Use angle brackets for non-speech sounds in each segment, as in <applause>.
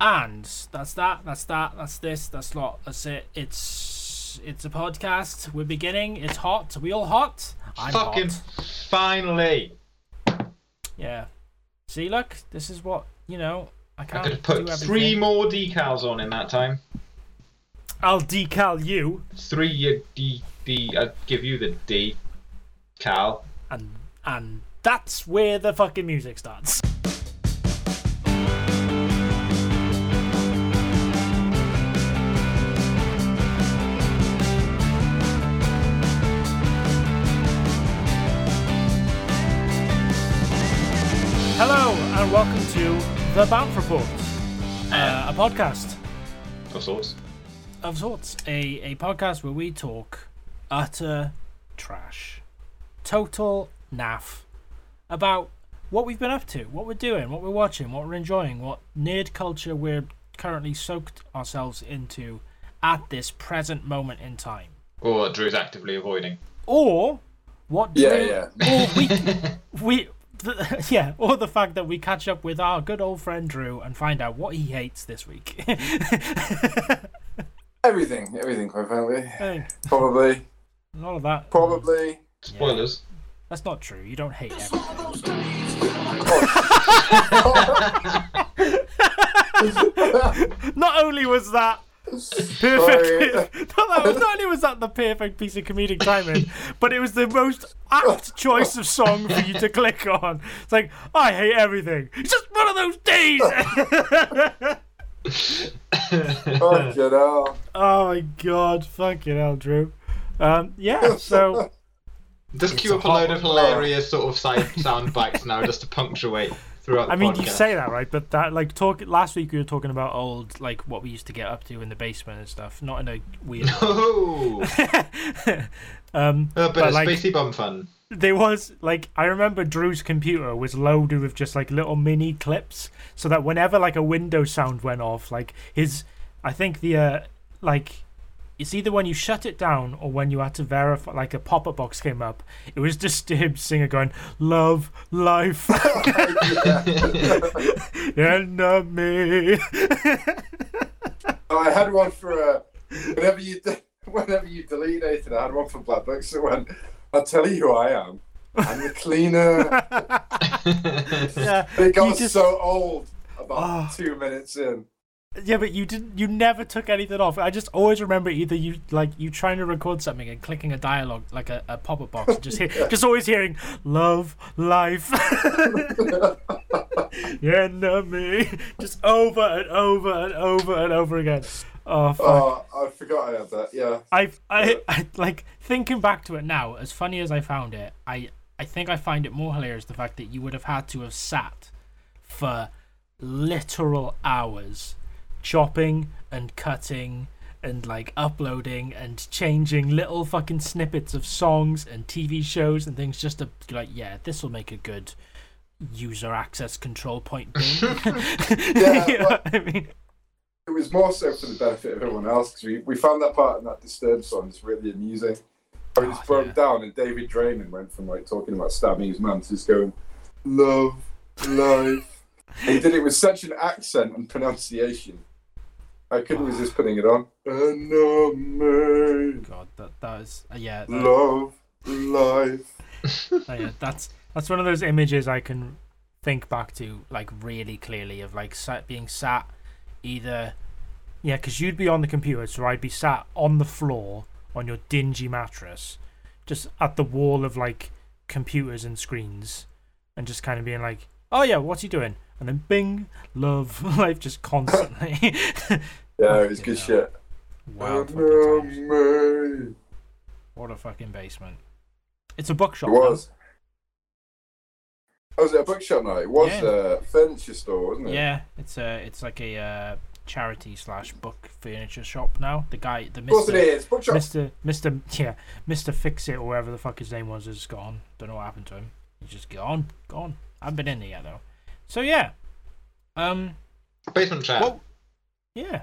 And that's that. That's that. That's this. That's lot. That's it. It's it's a podcast. We're beginning. It's hot. Are we all hot? I'm Fucking hot. finally. Yeah. See, look. This is what you know. I I can't could have put three more decals on in that time. I'll decal you, Three uh, D D. I'd give you the D. Cal. and and that's where the fucking music starts. Welcome to the Bounce Report, uh, a podcast Of sorts. of sorts, a, a podcast where we talk utter trash, total naff about what we've been up to, what we're doing, what we're watching, what we're enjoying, what nerd culture we're currently soaked ourselves into at this present moment in time, Or what Drew's actively avoiding. or what Yeah, yeah. or we <laughs> we. The, <laughs> yeah, or the fact that we catch up with our good old friend Drew and find out what he hates this week. <laughs> Everything, everything, quite frankly. Hey, Probably, All of that. probably. Spoilers. That's not true. You don't hate everything. <laughs> not only was that perfect, <laughs> not, that, not only was that the perfect piece of comedic timing, but it was the most apt choice of song for you to click on. It's like I hate everything. It's just one of those days. Fuck it all. oh my god, fucking hell, Drew. Um, yeah. So Just It's cue up a load of hilarious sort of side sound bites now just to punctuate throughout I mean, podcast. you say that right, but that like talk last week we were talking about old like what we used to get up to in the basement and stuff. Not in a weird. <laughs> Oh, <laughs> um, a bit But, of like- spacey bum fun. there was like I remember Drew's computer was loaded with just like little mini clips, so that whenever like a window sound went off, like his, I think the uh like. It's either when you shut it down or when you had to verify, like a pop-up box came up. It was Disturbed singer going, "Love, life, <laughs> <laughs> enemy." <laughs> Oh, I had one for uh, whenever you de- whenever you delete anything. I had one for Black Book. So when I'll tell you who I am, I'm the cleaner. yeah, It got just- so old about Oh. two minutes in. Yeah, but you didn't. You never took anything off. I just always remember either you like you trying to record something and clicking a dialogue like a, a pop up box, and just hear, <laughs> just always hearing love, life, <laughs> enemy, just over and over and over and over again. Oh fuck! Oh, I forgot I had that. Yeah. I, I, I like thinking back to it now. As funny as I found it, I, I think I find it more hilarious the fact that you would have had to have sat for literal hours, chopping and cutting and like uploading and changing little fucking snippets of songs and TV shows and things just to be like, yeah, this will make a good user access control point. Yeah, <laughs> <laughs> you know I mean? It was more so for the benefit of everyone else because we, we found that part in that Disturbed song is really amusing. It just Oh, broke yeah. down and David Draiman went from like talking about stabbing his mum to just going, love, life. <laughs> He did it with such an accent and pronunciation. I couldn't resist putting it on. Enemy, God, that that is uh, yeah. that- love, life. Oh, yeah, that's that's one of those images I can think back to like really clearly of like sat, being sat either yeah because you'd be on the computer so I'd be sat on the floor on your dingy mattress just at the wall of like computers and screens and just kind of being like oh yeah what's he doing and then bing love <laughs> life just constantly <laughs> Yeah, it was good hell. shit. wild fucking times what a fucking basement it's a bookshop It now. was. Oh, was it a bookshop night? It was Yeah. a furniture store, wasn't it? Yeah, it's a it's like a uh, charity slash book furniture shop now. The guy, the course it Mister. Bookshop. Mister, Mister, yeah, Mister Fix It or whatever the fuck his name was is gone. Don't know what happened to him. He's just gone, gone. I haven't been in there yet though. So yeah, um, Basement chat. what? Yeah,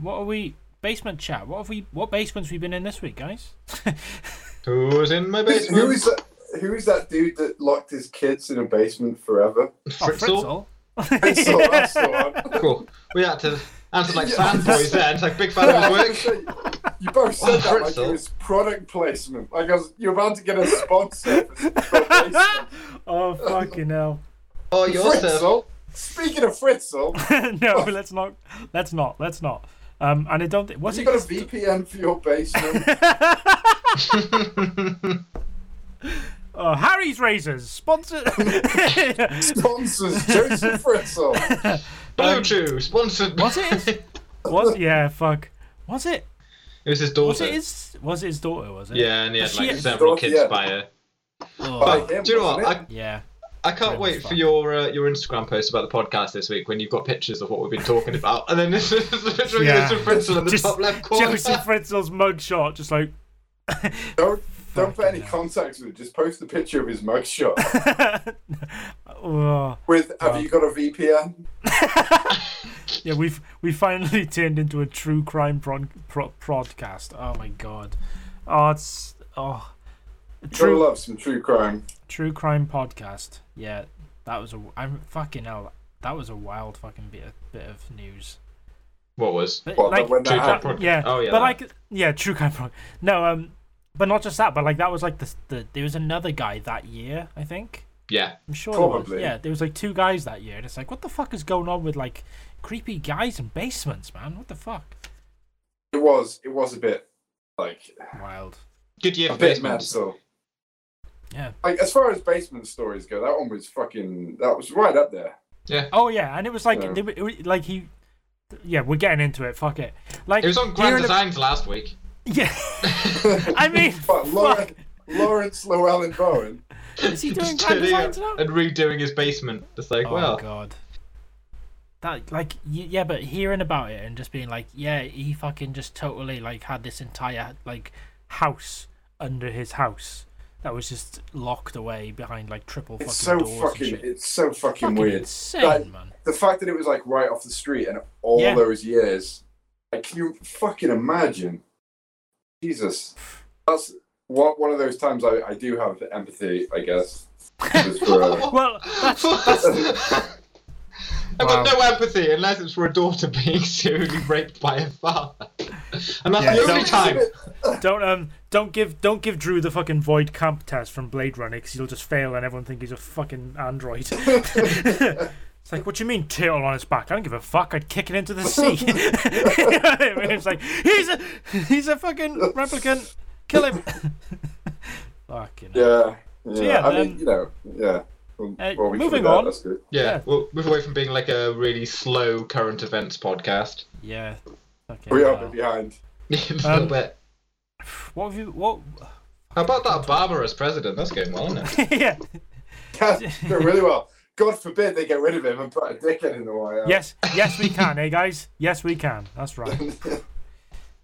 what are we? Basement chat. What have we? What basements we been in this week, guys? <laughs> Who's in my Who's- basement? Who is that? Who is that dude that locked his kids in a basement forever? Oh, Fritzl? Fritzl. Fritzl, that's the one. <laughs> Cool. We had to answer like Yeah. fanboys then. It's like big fan of his work. <laughs> you both said that like it was product placement. Like I was, you're about to get a sponsor for for oh fucking hell! Oh, yours, sir. Fritzl. Speaking of Fritzl, <laughs> no, <laughs> let's not. Let's not. Let's not. Um, and I don't think. Was you it? got a VPN for your basement? <laughs> Oh, Harry's Razors sponsored. Sponsors Joseph Fritzl. Blue Chew, sponsored. was it? Was yeah? Fuck. Was it? It was his Was daughter. it his? Was it his daughter? Was it? Yeah, and he had She- like several daughter, kids yeah. by her. Oh, By him, do you know what? I, yeah. I can't wait as for your uh, your Instagram post about the podcast this week when you've got pictures of what we've been talking about, and then <laughs> this is a picture of Yeah. Joseph Fritzl in the Just top left <laughs> corner. Joseph Fritzl's mugshot, just like. <laughs> Don't don't put any Fucking hell. context with it. Just post the picture of his mugshot oh, with. Have God. you got a VPN? yeah, we've we finally turned into a true crime pro- pro- podcast. Oh my god. Oh, it's oh. A Gotta True love some true crime. true crime podcast. Yeah, that was a. I'm fucking hell. That was a wild fucking bit of, bit of news. What was? But, What, like, when that True crime podcast. yeah, Oh yeah. but that. like, yeah, true crime. Pro- no, um, but not just that. But like, that was like the the. There was another guy that year, I think. yeah. I'm sure. There was. Probably. Yeah, there was like two guys that year, and it's like, what the fuck is going on with like creepy guys in basements, man? What the fuck? It was. It was a bit like Wild. Good year a for bit basements. mental. Yeah. Like as far as basement stories go, that one was fucking. That was right up there. Yeah. Oh yeah, and it was like Yeah. they were, it like he. Yeah, we're getting into it. Fuck it. Like It was on hearing Grand a- Designs last week. <laughs> Yeah. <laughs> I mean, But Laurence, fuck. Laurence Llewelyn-Bowen. Is he <laughs> doing grand designs now? and redoing his basement. It's like, Oh well, god. That like yeah, but hearing about it and just being like, yeah, he fucking just totally like had this entire like house under his house that was just locked away behind like triple fucking It's so doors and fucking. shit. It's so fucking, Fucking weird. insane, Like- man. The fact that it was like right off the street and all Yeah. those years. Like, can you fucking imagine? Jesus, that's one one of those times I, I do have empathy. I guess. <laughs> For, uh, Well, that's, that's <laughs> I've got no empathy unless it's for a daughter <laughs> being serially raped by her father. And that's Yeah, the only don't- time. don't um don't give don't give Drew the fucking Voight-Kampff test from Blade Runner because he'll just fail and everyone think he's a fucking android. <laughs> It's like, what do you mean turtle on its back? I don't give a fuck. I'd kick it into the sea. <laughs> it's like he's a he's a fucking replicant. Kill him. fucking. hell. yeah, yeah. yeah, I then- mean, you know, yeah. Well, Uh, well, we moving covered that, on. That's good. Yeah, Yeah. we'll move away from being like a really slow current events podcast. Yeah. Fucking We are a bit behind. <laughs> a little Um, bit. What have you? What? How about that Obama as president? That's going well, isn't it? <laughs> yeah. Yeah, doing really well. God forbid they get rid of him and put a dickhead in the White House. Yes. Yes, we can. Hey guys. <laughs> Yes, we can. That's right.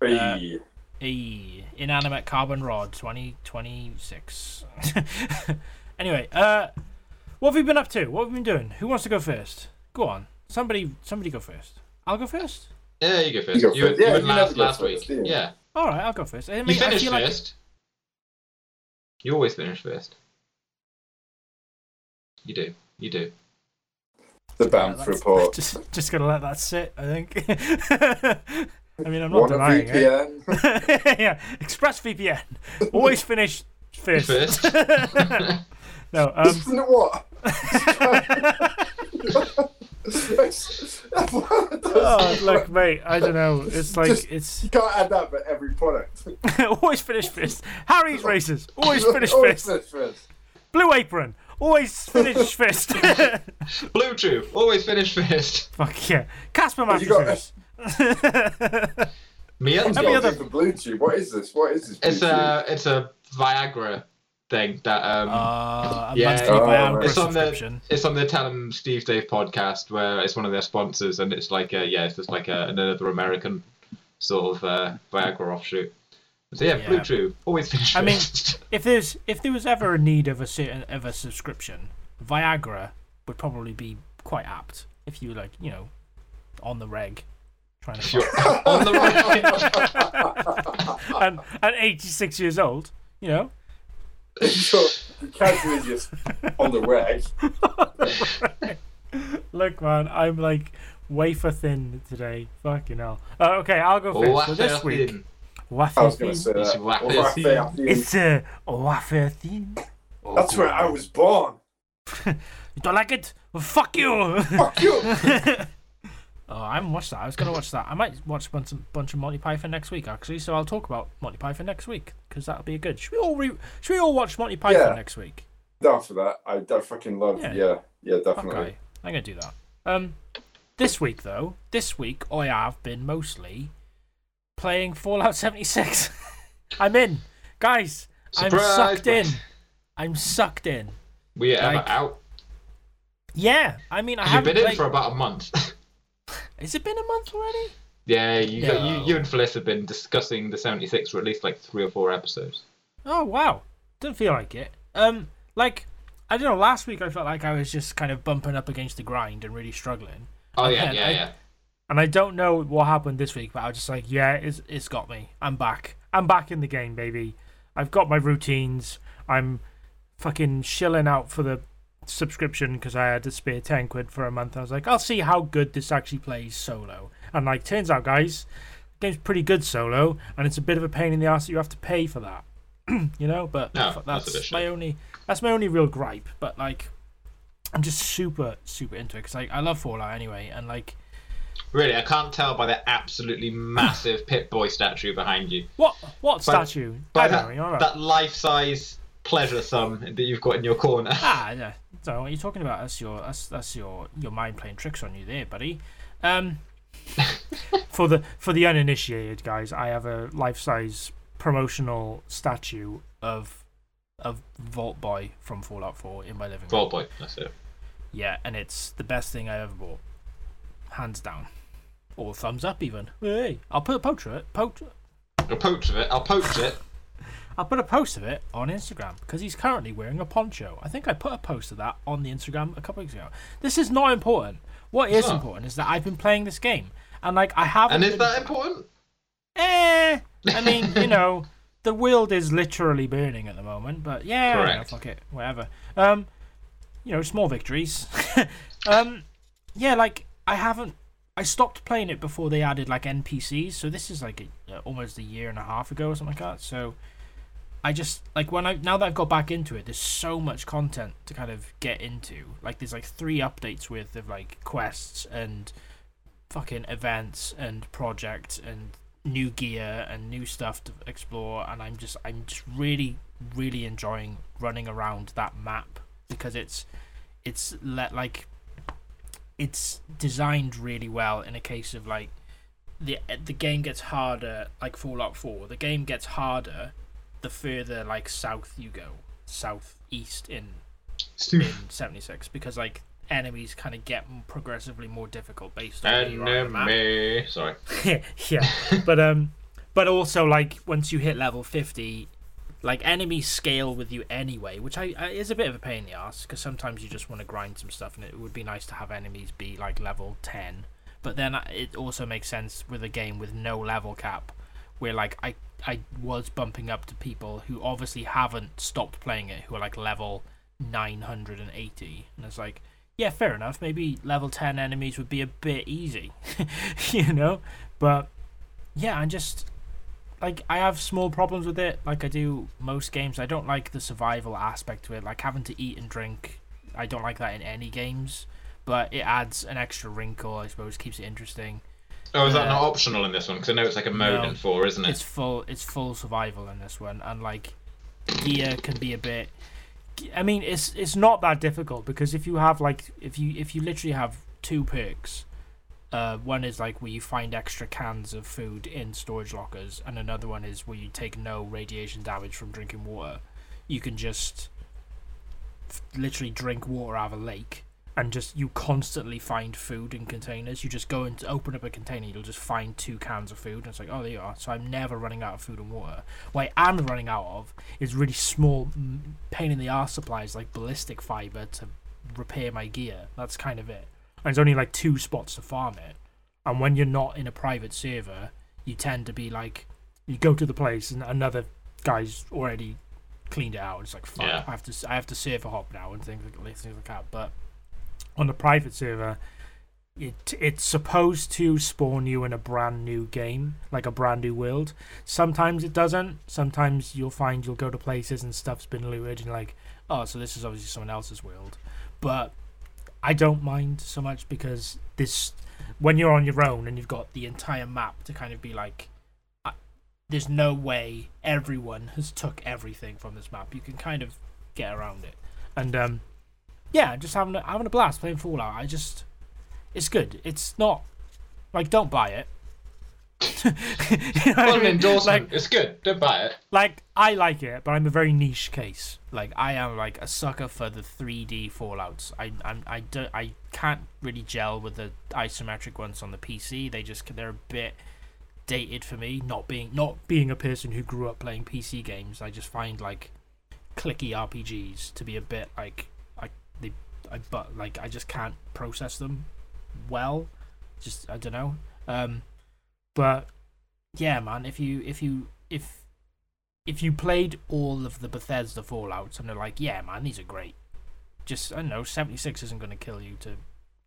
Hey. E inanimate carbon rod 2026. anyway, uh what have you been up to? What have you been doing? Who wants to go first? Go on. Somebody somebody go first. I'll go first. Yeah, you go first. You go You, first. you Yeah, went you last last first, week. do you? Yeah. All right, I'll go first. I mean, You I finished feel like first. You always finish first. You do. You do. The Yeah, Banff that's- report. <laughs> Just just gonna let that sit, I think. <laughs> I mean I'm not One of denying it. VPN. <laughs> yeah, ExpressVPN. Always finish first. First. no, um Isn't what? Oh, look, mate, I don't know. It's like Just- it's You can't add that for every product. <laughs> always finish first. Harry's Razors. Always finish Always first. finish first. Blue apron. Always finish first. <laughs> Blue Chew. Always finish first. Fuck yeah. Casper Have you got- mattresses. Mia? What's Every got other- to do for Bluetooth? What is this? What is this? It's Bluetooth? a it's a Viagra thing that um uh, Yeah, oh, it's on the it's on the Tell 'em Steve Dave podcast where it's one of their sponsors and it's like a, yeah it's just like a, another American sort of uh, Viagra offshoot. So yeah, Yeah. Blue Chew always finish I mean- <laughs> If there's if there was ever a need of a certain of a subscription, Viagra would probably be quite apt. If you like, you know, on the reg, trying to you're <laughs> on the right. <laughs> and and 86 years old, you know. You're- you casually just on the reg. Look, man, I'm like wafer thin today. Fucking hell. Uh, okay, I'll go first. So this week, wafer I was going thin. to say It's that. wafer Wafer thin. thin. It's a wafer thin. That's where I was born. <laughs> You don't like it? Well, fuck you. Fuck you. <laughs> Oh, I haven't watched that. I was gonna watch that. I might watch a bunch of, bunch of Monty Python next week, actually. So I'll talk about Monty Python next week because that'll be a good. Should we all re- Should we all watch Monty Python Yeah. next week? Down for that. I, I fucking love. Yeah. Yeah. Yeah, definitely. Okay, I'm gonna do that. Um, this week though, this week I have been mostly playing Fallout 76. <laughs> I'm in, guys. I'm Surprise! sucked in. I'm sucked in. Were you ever Like, out? Yeah, I mean I You've haven't. been in played- for about a month. <laughs> Has it been a month already? yeah, you, got, you you and Felice have been discussing the 76 for at least like three or four episodes. Oh wow, didn't feel like it. Um, like I don't know. Last week I felt like I was just kind of bumping up against the grind and really struggling. Oh And yeah, yeah, I- yeah. And I don't know what happened this week, but I was just like, yeah, it's it's got me. I'm back. I'm back in the game, baby. I've got my routines. I'm fucking shilling out for the subscription because I had to spare ten quid for a month. I was like, I'll see how good this actually plays solo. And like, turns out, guys, the game's pretty good solo, and it's a bit of a pain in the ass that you have to pay for that. <clears throat> you know, but No, that's that's, my only that's my only real gripe. But like, I'm just super super into it because like I love Fallout anyway, and like. Really, I can't tell by the absolutely massive Pip-Boy statue behind you. What what By- statue? By that. That life-size pleasure sum that you've got in your corner. Ah, <laughs> yeah. So what are you talking about? That's your that's that's your your mind playing tricks on you there, buddy. Um, <laughs> for the for the uninitiated guys, I have a life size promotional statue of of Vault Boy from Fallout 4 in my living room. Vault Boy, that's it. Yeah, and it's the best thing I ever bought, hands down. Or thumbs up even. Hey, I'll put a of it. Post. I'll poach of it. I'll poach it. I'll put a post of it on Instagram because he's currently wearing a poncho. I think I put a post of that on the Instagram a couple weeks ago. This is not important. What is Huh. important is that I've been playing this game and like I haven't. And is been- that important? Eh. I mean, you <laughs> know, the world is literally burning at the moment, but yeah, you know, fuck it, whatever. Um, you know, small victories. <laughs> um, yeah, like I haven't. I stopped playing it before they added like NPCs, so this is like a, uh, almost a year and a half ago or something like that. So I just like when I now that I've got back into it, there's so much content to kind of get into. Like there's like three updates worth of like quests and fucking events and projects and new gear and new stuff to explore and I'm just I'm just really really enjoying running around that map because it's it's let like it's designed really well in a case of like the the game gets harder like Fallout 4 the game gets harder the further like south you go. Southeast in in 76 because like enemies kind of get progressively more difficult based on where you are on map. Enemy. Sorry. <laughs> yeah. But um but also like once you hit level 50 like enemies scale with you anyway which I, I is a bit of a pain in the ass because sometimes you just want to grind some stuff and it would be nice to have enemies be like level 10 but then uh, it also makes sense with a game with no level cap where like I I was bumping up to people who obviously haven't stopped playing it who are like level 980 and it's like yeah fair enough. Maybe level 10 enemies would be a bit easy <laughs> you know? But yeah I'm just like i have small problems with it like i do most games. I don't like the survival aspect to it like having to eat and drink. I don't like that in any games but it adds an extra wrinkle i suppose keeps it interesting Oh, is that not optional in this one? Because I know it's like a mode no. in four, isn't it? it's full it's full survival in this one and like gear can be a bit i mean it's it's not that difficult because if you have like if you if you literally have two perks uh one is like where you find extra cans of food in storage lockers and another one is where you take no radiation damage from drinking water you can just f- literally drink water out of a lake and just you constantly find food in containers. You just go and open up a container, you'll just find two cans of food, and it's like, oh, there you are. So I'm never running out of food and water. What I am running out of is really small, pain in the arse supplies like ballistic fiber to repair my gear. That's kind of it. And there's only like two spots to farm it. And when you're not in a private server, you tend to be like, you go to the place and another guy's already cleaned it out. It's like, fuck, Yeah. I have to, I have to server hop now and things like, things like that. But on the private server, it it's supposed to spawn you in a brand new game, like a brand new world. Sometimes it doesn't. Sometimes you'll find you'll go to places and stuff's been looted and like, oh, so this is obviously someone else's world. But I don't mind so much because this, when you're on your own and you've got the entire map to kind of be like, there's no way everyone has took everything from this map. You can kind of get around it, and um, yeah, just having a, having a blast playing Fallout. I just, it's good. It's not like don't buy it. <laughs> You know what I an mean? endorsement. Like, it's good. Don't buy it. like I like it, but I'm a very niche case. Like I am like a sucker for the 3D Fallout's. I I'm, I do, I can't really gel with the isometric ones on the PC. They just they're a bit dated for me. Not being not being a person who grew up playing PC games, I just find like clicky RPGs to be a bit like I but like I just can't process them well. Just I don't know. Um, but yeah, man, if you if you if if you played all of the Bethesda Fallouts and they're like, yeah, man, these are great. Just I don't know, seventy six isn't going to kill you to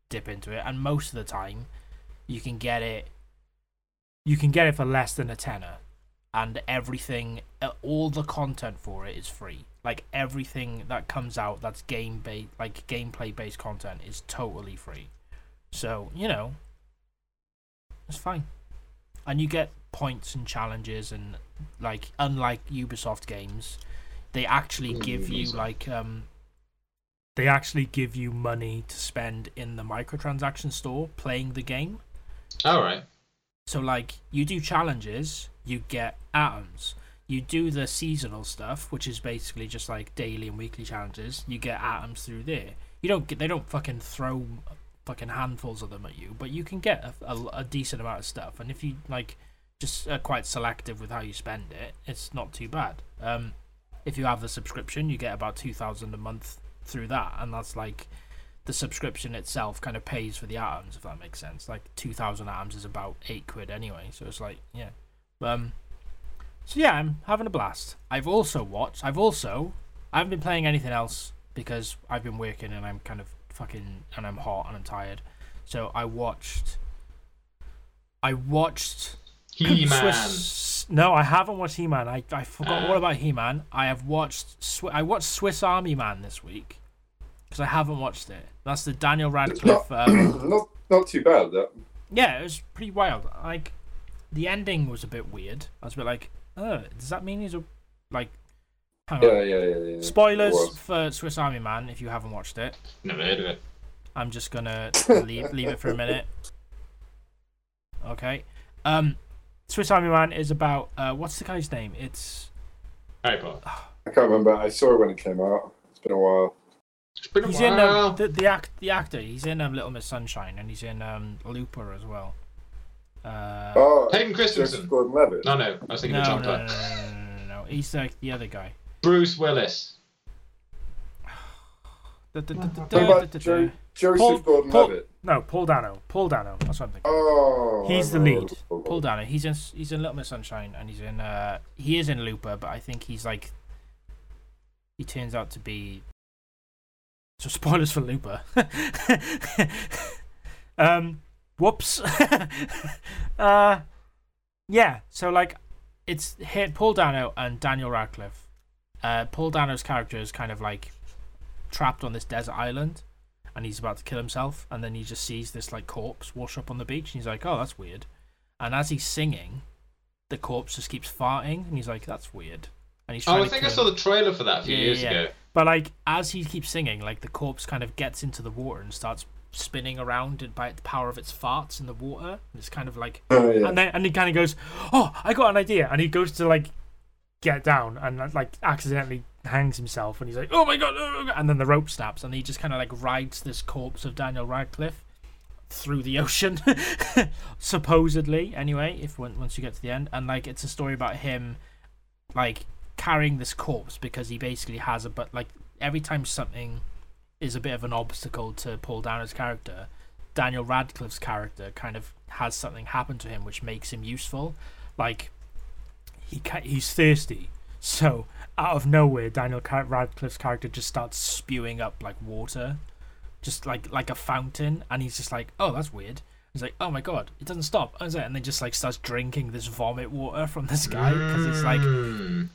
dip into it, and most of the time, you can get it. You can get it for less than a tenner, and everything, uh, all the content for it is free. Like everything that comes out that's game based, like gameplay based content, is totally free. So you know, it's fine, and you get points and challenges and like unlike Ubisoft games, they actually give you like um they actually give you money to spend in the microtransaction store playing the game. All right. So like you do challenges, you get atoms. You do the seasonal stuff, which is basically just like daily and weekly challenges. You get atoms through there. You don't get they don't fucking throw fucking handfuls of them at you, but you can get a, a, a decent amount of stuff. And if you like just are quite selective with how you spend it, it's not too bad. Um, if you have the subscription, you get about two thousand a month through that, and that's like the subscription itself kind of pays for the atoms, if that makes sense. Like two thousand atoms is about eight quid anyway, so it's like yeah. Um, so yeah, I'm having a blast. I've also watched. I've also I haven't been playing anything else because I've been working and I'm kind of fucking and I'm hot and I'm tired. So I watched. I watched He Man. Swiss. No, I haven't watched He Man. I, I forgot all about He Man. I have watched. Swi- I watched Swiss Army Man this week because I haven't watched it. That's the Daniel Radcliffe. Um, <clears throat> not not too bad. That yeah, it was pretty wild. Like the ending was a bit weird. I was a bit like, oh, does that mean he's a like? Hang on. yeah, yeah, yeah. yeah. Spoilers for Swiss Army Man if you haven't watched it. Never heard of it. I'm just gonna <laughs> leave leave it for a minute. Okay. Um, Swiss Army Man is about uh, what's the guy's name? It's Harry Potter. <sighs> I can't remember. I saw it when it came out. It's been a while. It's been a he's while. in um, the the act the actor. He's in um, Little Miss Sunshine and he's in um, Looper as well. Uh, Oh, Hayden Christensen. Gordon-Levitt. No, no. I was thinking no, of no, John no, Platt. no, no, no, no, no. He's like the other guy. Bruce Willis. <sighs> Da- da- da- Jo- Joseph Paul-? No, Paul Dano. Paul Dano. That's what I'm thinking. Oh, He's I the lead. Paul Dano. He's in he's in Little Miss Sunshine and he's in uh he is in Looper, but I think he's like he turns out to be so spoilers for Looper. <laughs> um whoops. <laughs> uh yeah, so like it's hit Paul Dano and Daniel Radcliffe. Uh Paul Dano's character is kind of like trapped on this desert island and he's about to kill himself and then he just sees this like corpse wash up on the beach and he's like oh that's weird and as he's singing the corpse just keeps farting and he's like that's weird and he's Oh, I think I saw him. the trailer for that a few Yeah, years yeah, ago. but like as he keeps singing like the corpse kind of gets into the water and starts spinning around it by the power of its farts in the water. And it's kind of like Oh, yeah. and then and he kind of goes oh i got an idea. And he goes to like get down and uh, like accidentally hangs himself. And he's like oh my god oh my God," and then the rope snaps and he just kind of like rides this corpse of daniel radcliffe through the ocean <laughs> supposedly anyway if once you get to the end. And like it's a story about him like carrying this corpse because he basically has a but like every time something is a bit of an obstacle to Paul Dano's character, Daniel Radcliffe's character kind of has something happen to him which makes him useful. Like he ca- he's thirsty, so out of nowhere, Daniel Radcliffe's character just starts spewing up like water, just like like a fountain, and he's just like, oh, that's weird. He's like, oh my god, it doesn't stop, and then just like starts drinking this vomit water from this guy because it's like Mm.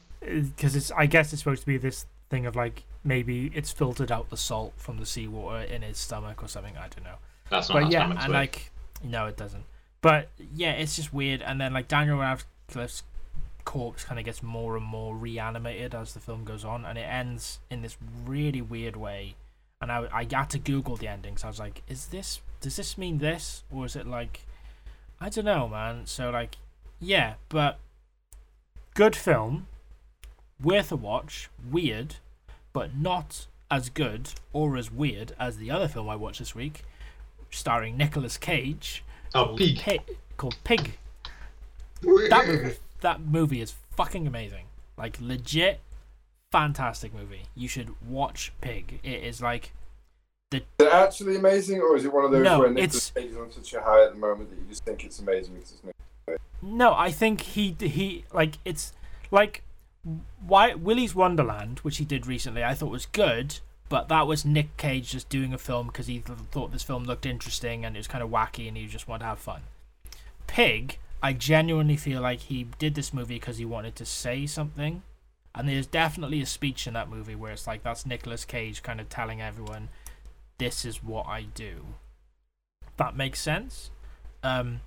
because it's I guess it's supposed to be this thing of like maybe it's filtered out the salt from the seawater in his stomach or something. I don't know. That's not But yeah, and like no, it doesn't. But yeah, it's just weird. And then like Daniel Radcliffe's corpse kind of gets more and more reanimated as the film goes on, and it ends in this really weird way. And I I had to Google the endings. I was like, is this does this mean this or is it like I don't know, man. So like yeah, but good film, worth a watch. Weird, but not as good or as weird as the other film I watched this week, starring Nicolas Cage. Oh, called Pig. Pi- called Pig. That movie, that movie is fucking amazing. Like legit, fantastic movie. You should watch Pig. It is like the. Is it actually amazing, or is it one of those No, where it's- Nicolas Cage is on such a high at the moment that you just think it's amazing because it's Nick? no. I think he he like it's like why Willy's Wonderland, which he did recently. I thought was good. But that was Nick Cage just doing a film because he thought this film looked interesting and it was kind of wacky and he just wanted to have fun. Pig, I genuinely feel like he did this movie because he wanted to say something. And there's definitely a speech in that movie where it's like that's Nicolas Cage kind of telling everyone, "This is what I do." That makes sense. Um,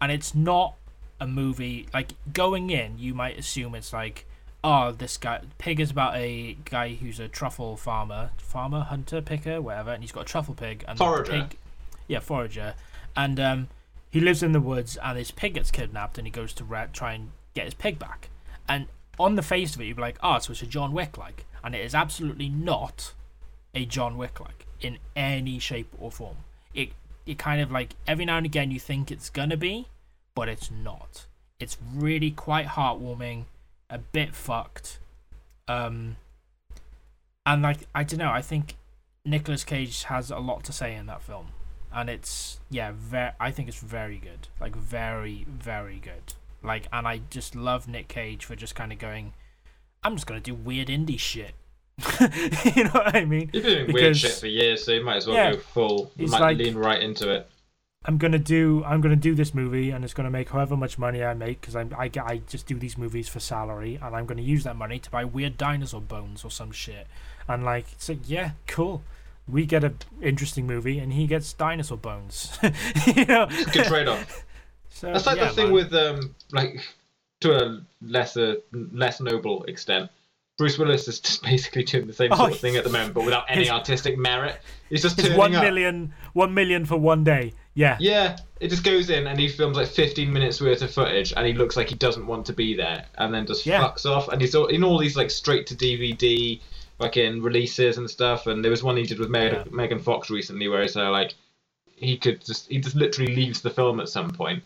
and it's not a movie like going in. You might assume it's like, oh, this guy pig is about a guy who's a truffle farmer, farmer, hunter, picker, whatever, and he's got a truffle pig and Forager. pig, yeah, forager, and um, he lives in the woods and his pig gets kidnapped and he goes to re- try and get his pig back. And on the face of it, you'd be like, oh, so it's a John Wick like. And it is absolutely not a John Wick like in any shape or form. It it kind of like every now and again you think it's gonna be, but it's not. It's really quite heartwarming, a bit fucked. Um and like I don't know, I think Nicolas Cage has a lot to say in that film. And it's yeah, very I think it's very good. Like very, very good. Like and I just love Nick Cage for just kind of going, I'm just gonna do weird indie shit. <laughs> you know what I mean? You've been doing weird shit for years, so you might as well Yeah. go full. Might like- lean right into it. I'm gonna do I'm gonna do this movie and it's gonna make however much money I make because I I I just do these movies for salary and I'm gonna use that money to buy weird dinosaur bones or some shit and like it's like yeah cool we get a interesting movie and he gets dinosaur bones <laughs> you know Good trade off. <laughs> so That's like yeah, the thing man. with um like to a lesser less noble extent. Bruce Willis is just <laughs> basically doing the same Oh, sort of thing at the moment, but without any his- artistic merit. He's just turning one up. million one million for one day yeah Yeah, it just goes in and he films like 15 minutes worth of footage, and he looks like he doesn't want to be there, and then just Yeah. fucks off. And he's all, in all these like straight to DVD fucking releases and stuff. And there was one he did with Meg- Yeah. Megan Fox recently, where it's uh, like he could just he just literally leaves the film at some point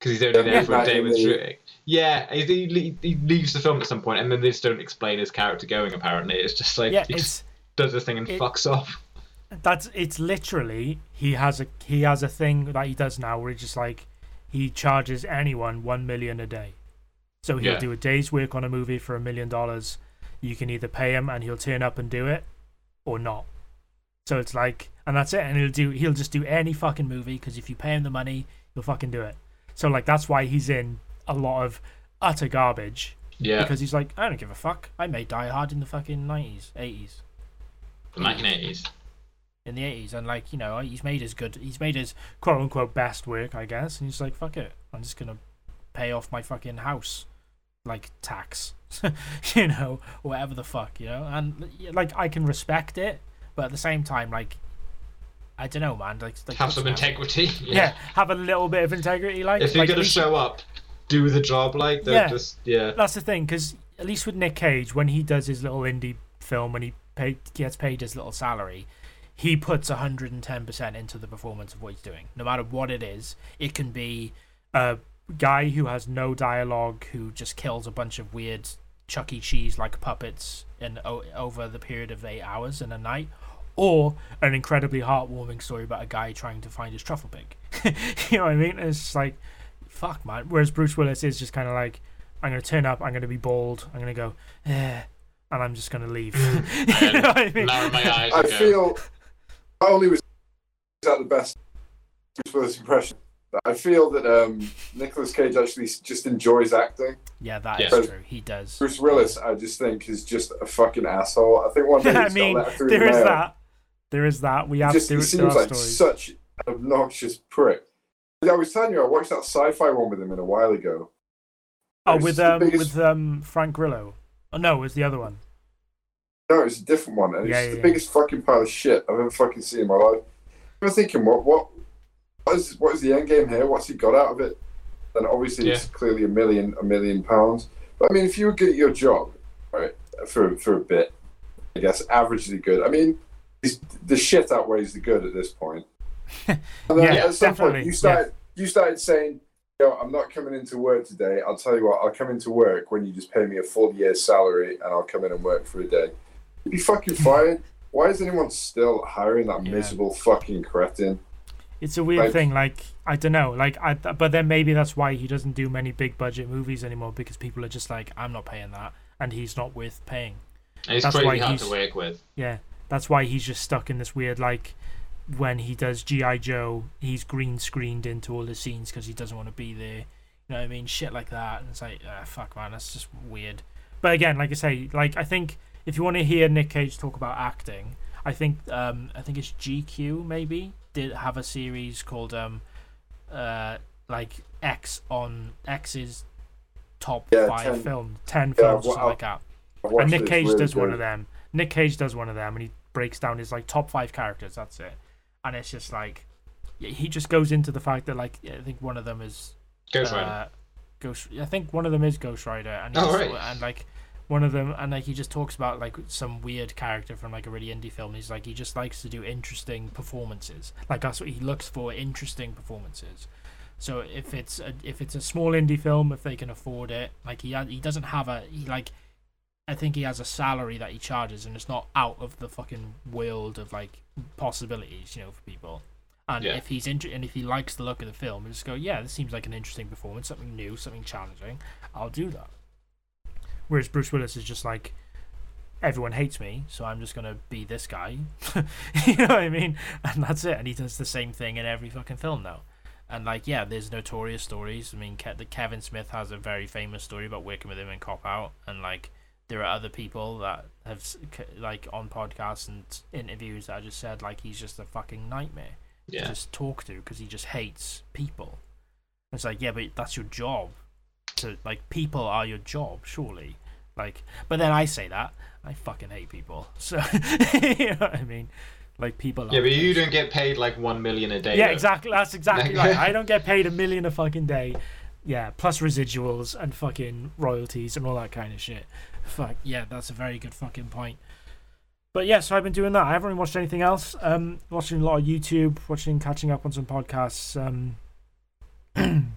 because he's only there Yeah, for a day with the- shooting. Yeah, he, he, he leaves the film at some point, and then they just don't explain his character going. Apparently, it's just like yeah he it's just does this thing and it- fucks off. that's it's literally he has a he has a thing that he does now where he just like he charges anyone one million a day so he'll Yeah. do a day's work on a movie for a million dollars you can either pay him and he'll turn up and do it or not so it's like and that's it and he'll do he'll just do any fucking movie because if you pay him the money he'll fucking do it so like that's why he's in a lot of utter garbage. Yeah, because he's like i don't give a fuck. I made die hard in the fucking 90s 80s the 1980s. in the 80s and like you know he's made his good he's made his quote unquote best work i guess. And he's like fuck it. I'm just gonna pay off my fucking house like tax. <laughs> You know whatever the fuck you know? And like i can respect it but at the same time like i don't know man like, like Have some integrity. <laughs> yeah. have a little bit of integrity like if you're like, gonna least- show up, do the job like Yeah. just yeah. that's the thing because at least with Nick Cage, when he does his little indie film, when he pay, gets paid his little salary, he puts 110% into the performance of what he's doing. No matter what it is, it can be a guy who has no dialogue, who just kills a bunch of weird Chuck E. Cheese like puppets in o- over the period of eight hours in a night. Or an incredibly heartwarming story about a guy trying to find his truffle pig. <laughs> you know what I mean? It's just like, fuck, man. Whereas Bruce Willis is just kind of like, I'm gonna turn up. I'm gonna be bold. I'm gonna go, eh, and I'm just gonna leave. <laughs> you know what I mean? My eyes <laughs> I and feel not only was that the best Bruce Willis impression, but I feel that um, Nicolas Cage actually just enjoys acting. Yeah, that is Yeah. true. He does. Bruce Willis, I just think, is just a fucking asshole. I think one day I he's mean, got that through there the is mail. that. There is that. We have just, there, he there are seems like stories. such an obnoxious prick. I was telling you, I watched that sci-fi one with him in a while ago. oh, it's with um biggest- with um Frank Grillo. Oh no, it was the other one. No, it's a different one, and it's Yeah, the yeah, biggest fucking pile of shit I've ever fucking seen in my life. I'm thinking, what, what, what is, what is the end game here? What's he got out of it? And obviously, it's clearly a million, a million pounds. But I mean, if you were good at your job, right, for for a bit, I guess averagely good. I mean, it's- the shit outweighs the good at this point. <laughs> And then Yeah, at some definitely, point, you started, you started saying, "Yo, I'm not coming into work today. I'll tell you what, I'll come into work when you just pay me a full year's salary, and I'll come in and work for a day." You'd be fucking <laughs> fired. Why is anyone still hiring that Yeah. miserable fucking cretin? It's a weird Like- thing. Like I don't know. Like I. But then maybe that's why he doesn't do many big budget movies anymore because people are just like, I'm not paying that, and he's not worth paying. And it's That's why crazy hard he's- to work with. Yeah, that's why he's just stuck in this weird like when he does GI Joe, he's green screened into all the scenes because he doesn't want to be there. You know what I mean? Shit like that, and it's like, ah, fuck, man, that's just weird. But again, like I say, like I think if you want to hear Nick Cage talk about acting, I think um I think it's GQ maybe did have a series called um uh like X on X's top Yeah, five 10 film, ten Yeah, films or well, something like that and Nick Cage really does one of them. Nick Cage does one of them, and he breaks down his like top five characters. That's it, and it's just like he just goes into the fact that like I think one of them is Ghost Rider. uh, Ghost. I think one of them is Ghost Rider, and Oh, right. and like one of them, and like he just talks about like some weird character from like a really indie film. He's like he just likes to do interesting performances. Like that's what he looks for, interesting performances. So if it's a, if it's a small indie film, if they can afford it, like he he doesn't have a he like I think he has a salary that he charges, and it's not out of the fucking world of like possibilities, you know, for people. And Yeah. if he's inter- and if he likes the look of the film, just go, yeah, this seems like an interesting performance, something new, something challenging. I'll do that. Whereas Bruce Willis is just like, everyone hates me, so I'm just gonna be this guy. <laughs> you know what I mean? And that's it. And he does the same thing in every fucking film now. And like, yeah, there's notorious stories. I mean, Ke- the Kevin Smith has a very famous story about working with him in Cop Out, and like, there are other people that have like on podcasts and interviews that I just said like he's just a fucking nightmare Yeah. to just talk to because he just hates people. It's like, yeah, but that's your job. To like, people are your job, surely. Like, but then I say that I fucking hate people. <laughs> So you know what I mean? Like people. Yeah, but you don't get paid like one million a day. Yeah, though. exactly. That's exactly right. <laughs> I don't get paid a million a fucking day. Yeah, plus residuals and fucking royalties and all that kind of shit. Fuck yeah, that's a very good fucking point. But yeah, so I've been doing that. I haven't really watched anything else. Um, watching a lot of YouTube, watching, catching up on some podcasts. Um, <clears throat>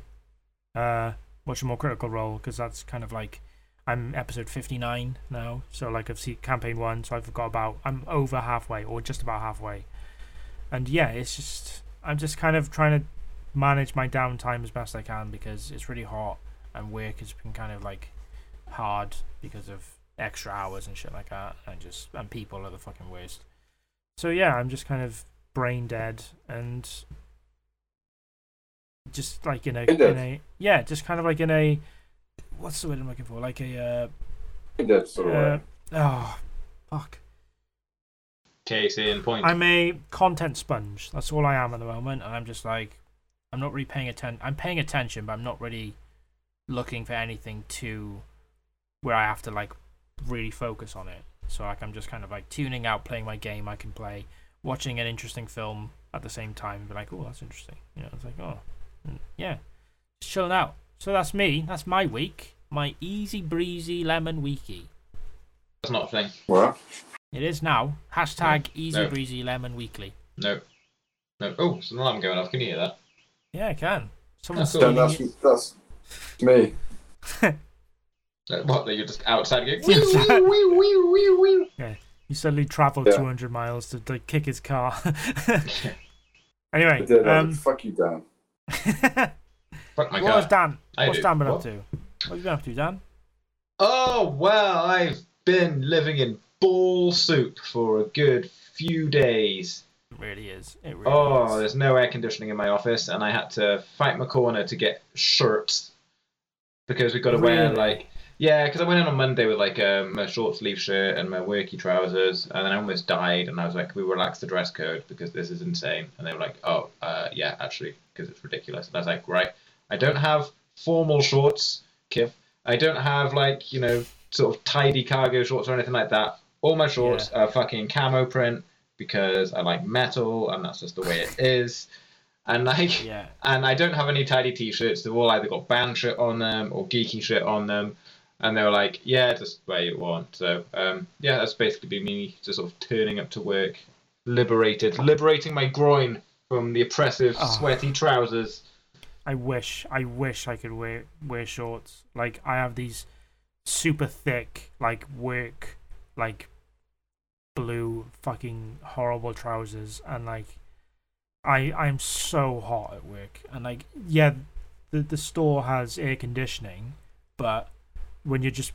uh, watching more Critical Role because that's kind of like I'm episode 59 now. So like I've seen campaign one, so I've got about I'm over halfway or just about halfway. And yeah, it's just I'm just kind of trying to manage my downtime as best I can because it's really hot and work has been kind of like hard because of extra hours and shit like that and just and people are the fucking worst. So yeah, I'm just kind of brain dead and just like in a, in a yeah, just kind of like in a what's the word I'm looking for? Like a That's sort of uh, way. uh oh fuck. Case in point. I'm a content sponge. That's all I am at the moment, and I'm just like, I'm not really paying attention. I'm paying attention, but I'm not really looking for anything to where I have to like really focus on it. So like, I'm just kind of like tuning out, playing my game I can play, watching an interesting film at the same time, and be like, oh, that's interesting. You know, it's like, oh, mm, yeah, just chilling out. So that's me. That's my week. My easy breezy lemon weeky. That's not a thing. What? It is now. Hashtag easy No. breezy lemon weekly. No. No. Oh, there's an alarm going off. Can you hear that? Yeah, I can. Someone's cool. Then stealing that's it. that's me. <laughs> Uh, What? That you're just outside going. Yes. "Wee, wee, wee, wee, wee, wee." He suddenly travelled Yeah. 200 miles to, to kick his car. <laughs> <laughs> I anyway, did. I um. Fuck you, Dan. <laughs> Fuck my what was car. Dan? I What's do. Dan been up to? What have you been up to, Dan? Oh well, I've been living in ball soup for a good few days. It really is. It really Oh, is. there's no air conditioning in my office, and I had to fight my corner to get shirts because we've got to wear like yeah, because I went in on Monday with like um, my short sleeve shirt and my worky trousers, and then I almost died, and I was like, we relaxed the dress code because this is insane, and they were like, oh, uh, yeah, actually, because it's ridiculous, and I was like, right, I don't have formal shorts, Kiv, I don't have like you know sort of tidy cargo shorts or anything like that. All my shorts are fucking camo print because I like metal, and that's just the way it is. And like, Yeah. and I don't have any tidy t-shirts. They've all either got band shit on them or geeky shit on them. And they were like, yeah, just wear you want. So um, yeah, that's basically been me just sort of turning up to work, liberated, liberating my groin from the oppressive, Ah. sweaty trousers. I wish, I wish I could wear wear shorts. Like I have these super thick, like work, like blue fucking horrible trousers, and like I I'm so hot at work, and like yeah, the the store has air conditioning, but when you're just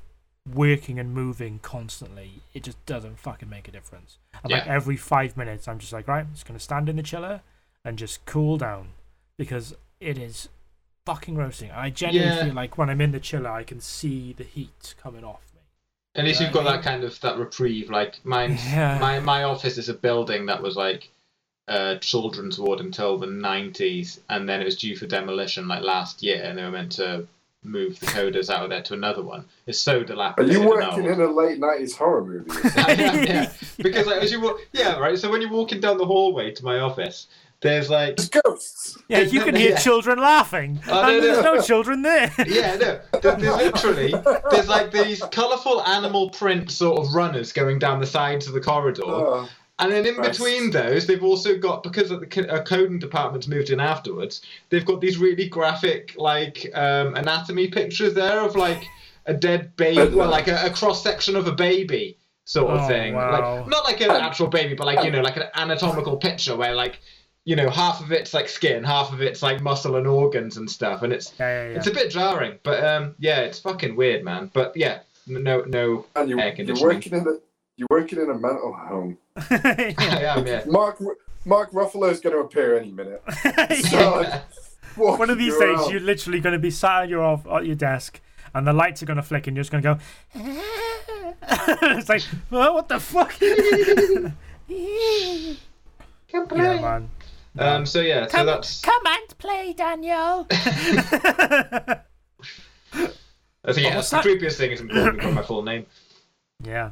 working and moving constantly, it just doesn't fucking make a difference. And like every five minutes, I'm just like right, I'm just gonna stand in the chiller and just cool down because it is fucking roasting. I genuinely Yeah. feel like when I'm in the chiller, I can see the heat coming off me. At least Yeah, you've got I mean- that kind of that reprieve. Like mine, <laughs> Yeah. my my office is a building that was like a children's ward until the nineties, and then it was due for demolition like last year, and they were meant to move the coders out of there to another one. It's so dilapidated. Are dilapidated. you and working in a late nineties horror movie? <laughs> I am, yeah. Because like, as you walk, yeah, right. So when you're walking down the hallway to my office, there's like, There's ghosts. Yeah, you can hear Yeah. children laughing, Oh, and no, there's no. no children there. yeah, no, there- there's literally there's like these colourful animal print sort of runners going down the sides of the corridor, Oh, and then in Nice. between those, they've also got because the uh, coding department's moved in afterwards. They've got these really graphic like um, anatomy pictures there of like a dead baby, well, like a, a cross section of a baby sort of Oh, thing. wow. Like not like an actual baby, but like you know, like an anatomical picture where like you know half of it's like skin, half of it's like muscle and organs and stuff, and it's Yeah, yeah, yeah. it's a bit jarring. But um, yeah, it's fucking weird, man. But yeah, no, no, and you, Air you're conditioning. working in a you're working in a mental home. I <laughs> am, yeah. Mark Mark Ruffalo's going to appear any minute. <laughs> So, like, One of these you days, around. you're literally going to be sat at your off at your desk, and the lights are going to flick, and you're just going to go. <laughs> it's like, well, what the fuck? Can yeah, man. Um, so yeah, so Come, that's come and play, Daniel. I think yeah, that's the creepiest thing is calling me by my full name. yeah.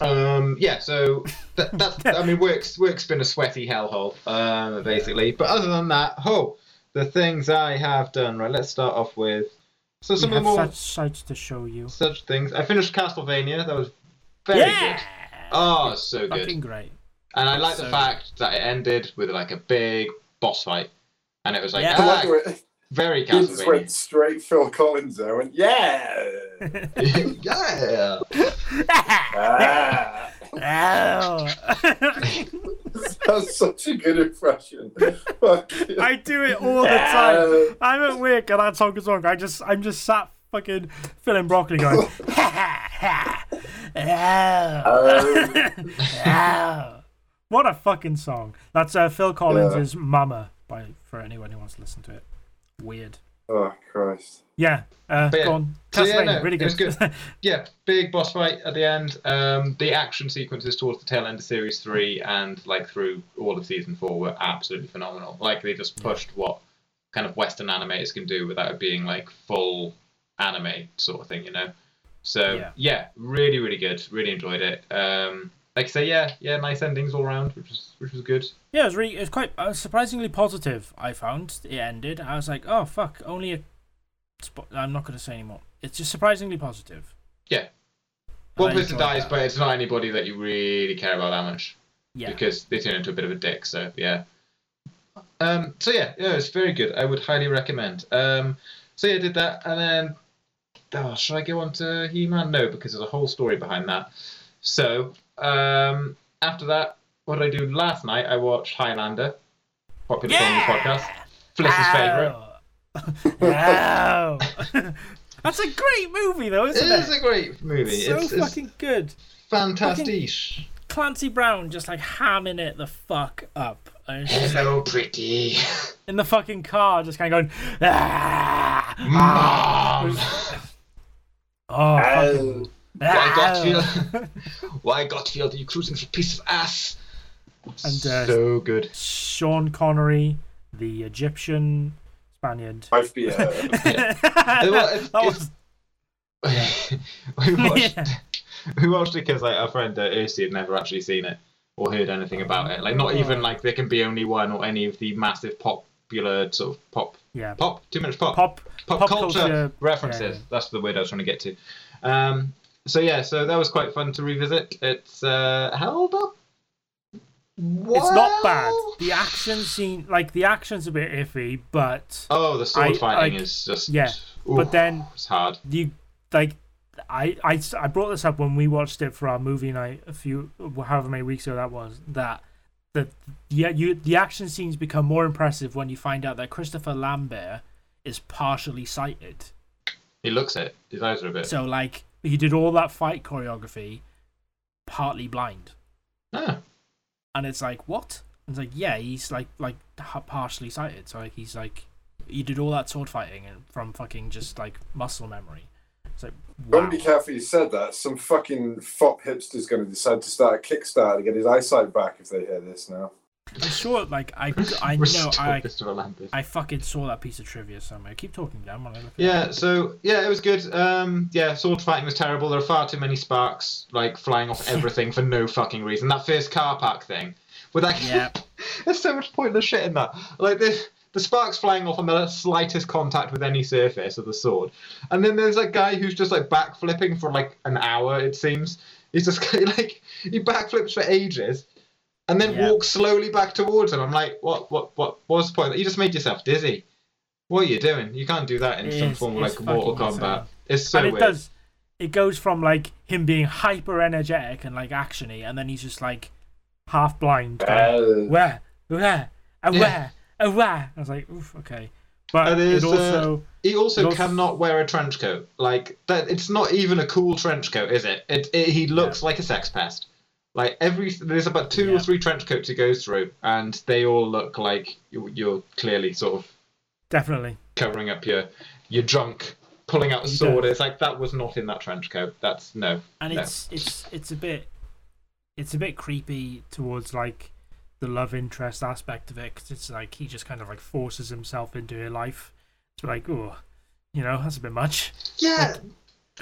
Um, yeah, so that, <laughs> that's I mean, work's work's been a sweaty hellhole, um, basically. But other than that, oh, the things I have done. Right, let's start off with so some we of the more such sights to show you. such things. I finished Castlevania. That was very yeah. good. Oh, it's so good. Fucking great. And I like the So fact that it ended with like a big boss fight, and it was like Yeah. Ah, like the way very he just went straight Phil Collins there. And went yeah. <laughs> <laughs> yeah. ah. <laughs> Oh. That's such a good impression. I do it all the time. I'm at work and that song is on. I just I'm just sat fucking filling broccoli going. oh. oh. What a fucking song. That's uh, Phil Collins' Mama by for anyone who wants to listen to it. Weird. Oh Christ. Yeah. Uh, But yeah. go on. So, yeah, no, really it was good. good. <laughs> yeah, big boss fight at the end. Um, the action sequences towards the tail end of series three and like through all of season four were absolutely phenomenal. Like they just pushed what kind of Western animators can do without it being like full anime sort of thing, you know. So Yeah. yeah, really, really good. Really enjoyed it. Um, like I say, yeah, yeah, nice endings all around, which was which was good. Yeah, it was really, it was quite uh, surprisingly positive. I found it ended. I was like, oh fuck, only a. Sp- I'm not going to say anymore. It's just surprisingly positive. Yeah. One person dies, that. but it's not anybody that you really care about that much. yeah, because they turn into a bit of a dick. So yeah. Um. So yeah, yeah, it's very good. I would highly recommend. Um. So yeah, I did that, and then. Oh, should I go on to He-Man? No, because there's a whole story behind that. So, um, after that, what did I do last night? I watched Highlander, popular song on the podcast. Fliss's favourite. Wow. <laughs> That's a great movie, though, It isn't it? is a great movie. so it's, it's fucking good. fantastic. Clancy Brown just like hamming it the fuck up. And it's just, like, Hello, pretty. <laughs> in the fucking car, just kind of going, ah, ah. Mom. oh, fucking, Why. Gotfield? <laughs> Why Gotfield? Are you cruising for a piece of ass? And, uh, so good. Sean Connery, the Egyptian Spaniard. Might be well, it's- that was, <laughs> we watched. <laughs> Yeah. We watched it because like our friend uh, Ursi had never actually seen it or heard anything about it. Like not even like there can be only one or any of the massive popular sort of pop yeah, pop Too much pop pop, pop, pop culture, culture, references. yeah, yeah. That's the word I was trying to get to. Um, so yeah, so that was quite fun to revisit. It's uh, held up. It's not bad. The action scene, like the action's a bit iffy, but Oh, the sword I- fighting like- is just yeah, ooh, but then it's hard. you like I, I I brought this up when we watched it for our movie night a few however many weeks ago that was that the yeah you the action scenes become more impressive when you find out that Christopher Lambert is partially sighted. He looks it. His eyes are a bit. So like he did all that fight choreography partly blind. Ah, And it's like what? And it's like yeah, he's like like partially sighted. So like he's like he did all that sword fighting and from fucking just like muscle memory. It's like wow. Gotta be careful you said that. Some fucking fop hipster's going to decide to start a Kickstarter to get his eyesight back if they hear this now. I'm sure like I I know I I fucking saw that piece of trivia somewhere. Keep talking, Dan. While I look at Yeah, so yeah, it was good. Um, yeah, sword fighting was terrible. There are far too many sparks like flying off <laughs> everything for no fucking reason. That first car park thing, with that, Yep. <laughs> there's so much pointless shit in that. Like this. the sparks flying off on the slightest contact with any surface of the sword, and then there's a guy who's just like backflipping for like an hour. It seems he's just <laughs> like he backflips for ages. And then Yeah. walks slowly back towards him. I'm like, what, what, what? What's the point? You just made yourself dizzy. What are you doing? You can't do that in It some is- form of like Mortal fucking Kombat. insane. It's so and it weird. does. It goes from like him being hyper energetic and like actiony, and then he's just like half blind. going, Uh, where, where, and Yeah. where, and where? I was like, oof, okay. But And it there's, also, He also It cannot wear a trench coat. Like that, it's not even a cool trench coat, is it? It, it he looks like a sex pest. Like every there's about two Yeah. or three trench coats he goes through, and they all look like you're, you're clearly sort of definitely. covering up your your junk, pulling out a sword. It's like that was not in that trench coat. That's no. and No. it's it's it's a bit it's a bit creepy towards like the love interest aspect of it because it's like he just kind of like forces himself into her life it's like oh you know that's a bit much Yeah,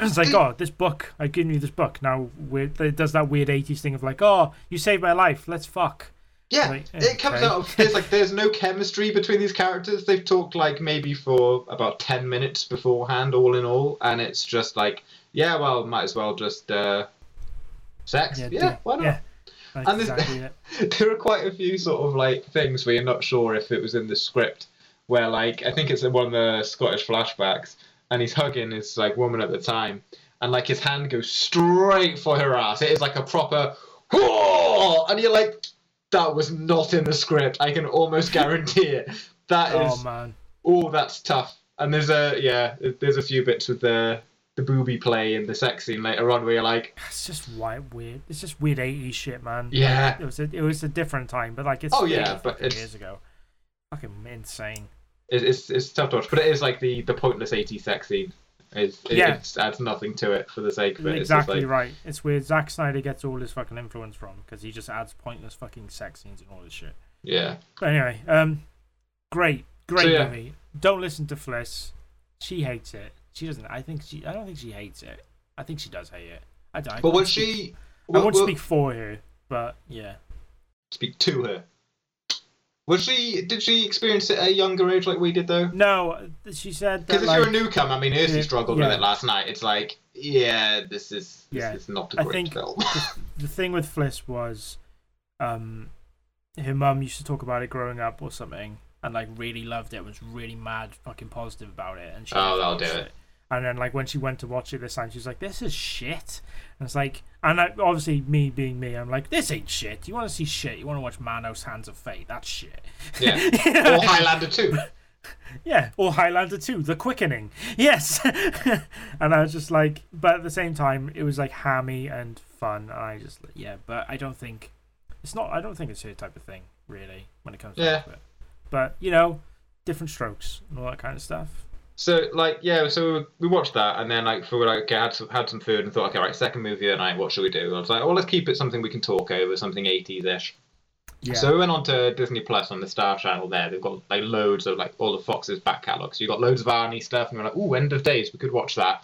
it's like oh this book i've given you this book now it does that weird 80s thing of like oh you saved my life let's fuck Yeah, Like, it comes out of there's like there's no chemistry between these characters. They've talked like maybe for about ten minutes beforehand, all in all, and it's just like, yeah, well, might as well just uh, sex. Yeah, do- why not? yeah like, And exactly <laughs> there are quite a few sort of like things where you're not sure if it was in the script. Where like I think it's in one of the Scottish flashbacks, and he's hugging his like woman at the time, and like his hand goes straight for her ass. It is like a proper, "Whoa!" and you're like, that was not in the script. I can almost <laughs> guarantee it. That oh, is oh man oh, that's tough. And there's a yeah, there's a few bits with the the booby play and the sex scene later on where you're like, it's just white weird it's just weird 80s shit man Yeah. it was a, it was a different time but like it's Oh, yeah, but years ago fucking insane it, it's it's tough to watch, but it is like the the pointless 80s sex scene. Is it, Yeah. it adds nothing to it for the sake of it. It's exactly like, right. It's where Zack Snyder gets all his fucking influence from because he just adds pointless fucking sex scenes and all this shit. Yeah. But anyway, um, great, great So, yeah. movie. Don't listen to Fliss. She hates it. She doesn't. I think she. I don't think she hates it. I think she does hate it. I don't. I But speak- she? I won't will- speak for her, but yeah. speak to her. Was she? Did she experience it at a younger age like we did though? No, she said. Because if like, you're a newcomer, I mean, Ursi Yeah, struggled yeah. with it last night. It's like, yeah, this is this Yeah. is not a I great think film. the, <laughs> the thing with Fliss was, um, her mum used to talk about it growing up or something, and like really loved it. Was really mad, fucking positive about it, and she Oh, that'll do watched it. And then like when she went to watch it this time, she was like, "This is shit." And it's like, and I, obviously me being me, I'm like, "This ain't shit. You want to see shit? You want to watch Manos Hands of Fate? That's shit." Yeah. <laughs> Or Highlander 2. <laughs> Yeah, or Highlander 2, The Quickening. <laughs> Yes. and I was just like, but at the same time, it was like hammy and fun. And I just, yeah, but I don't think, it's not, I don't think it's her type of thing, really, when it comes Yeah. to it. But, you know, different strokes and all that kind of stuff. So like yeah, so we watched that, and then like for like okay, had some, had some food, and thought okay, right, second movie of the night, what should we do? I was like, well, let's keep it something we can talk over, something 80s ish. Yeah. So we went on to Disney Plus on the Star Channel. There, they've got like loads of like all of Fox's back catalogue. So you got loads of Arnie stuff, and we we're like, ooh, End of Days, we could watch that.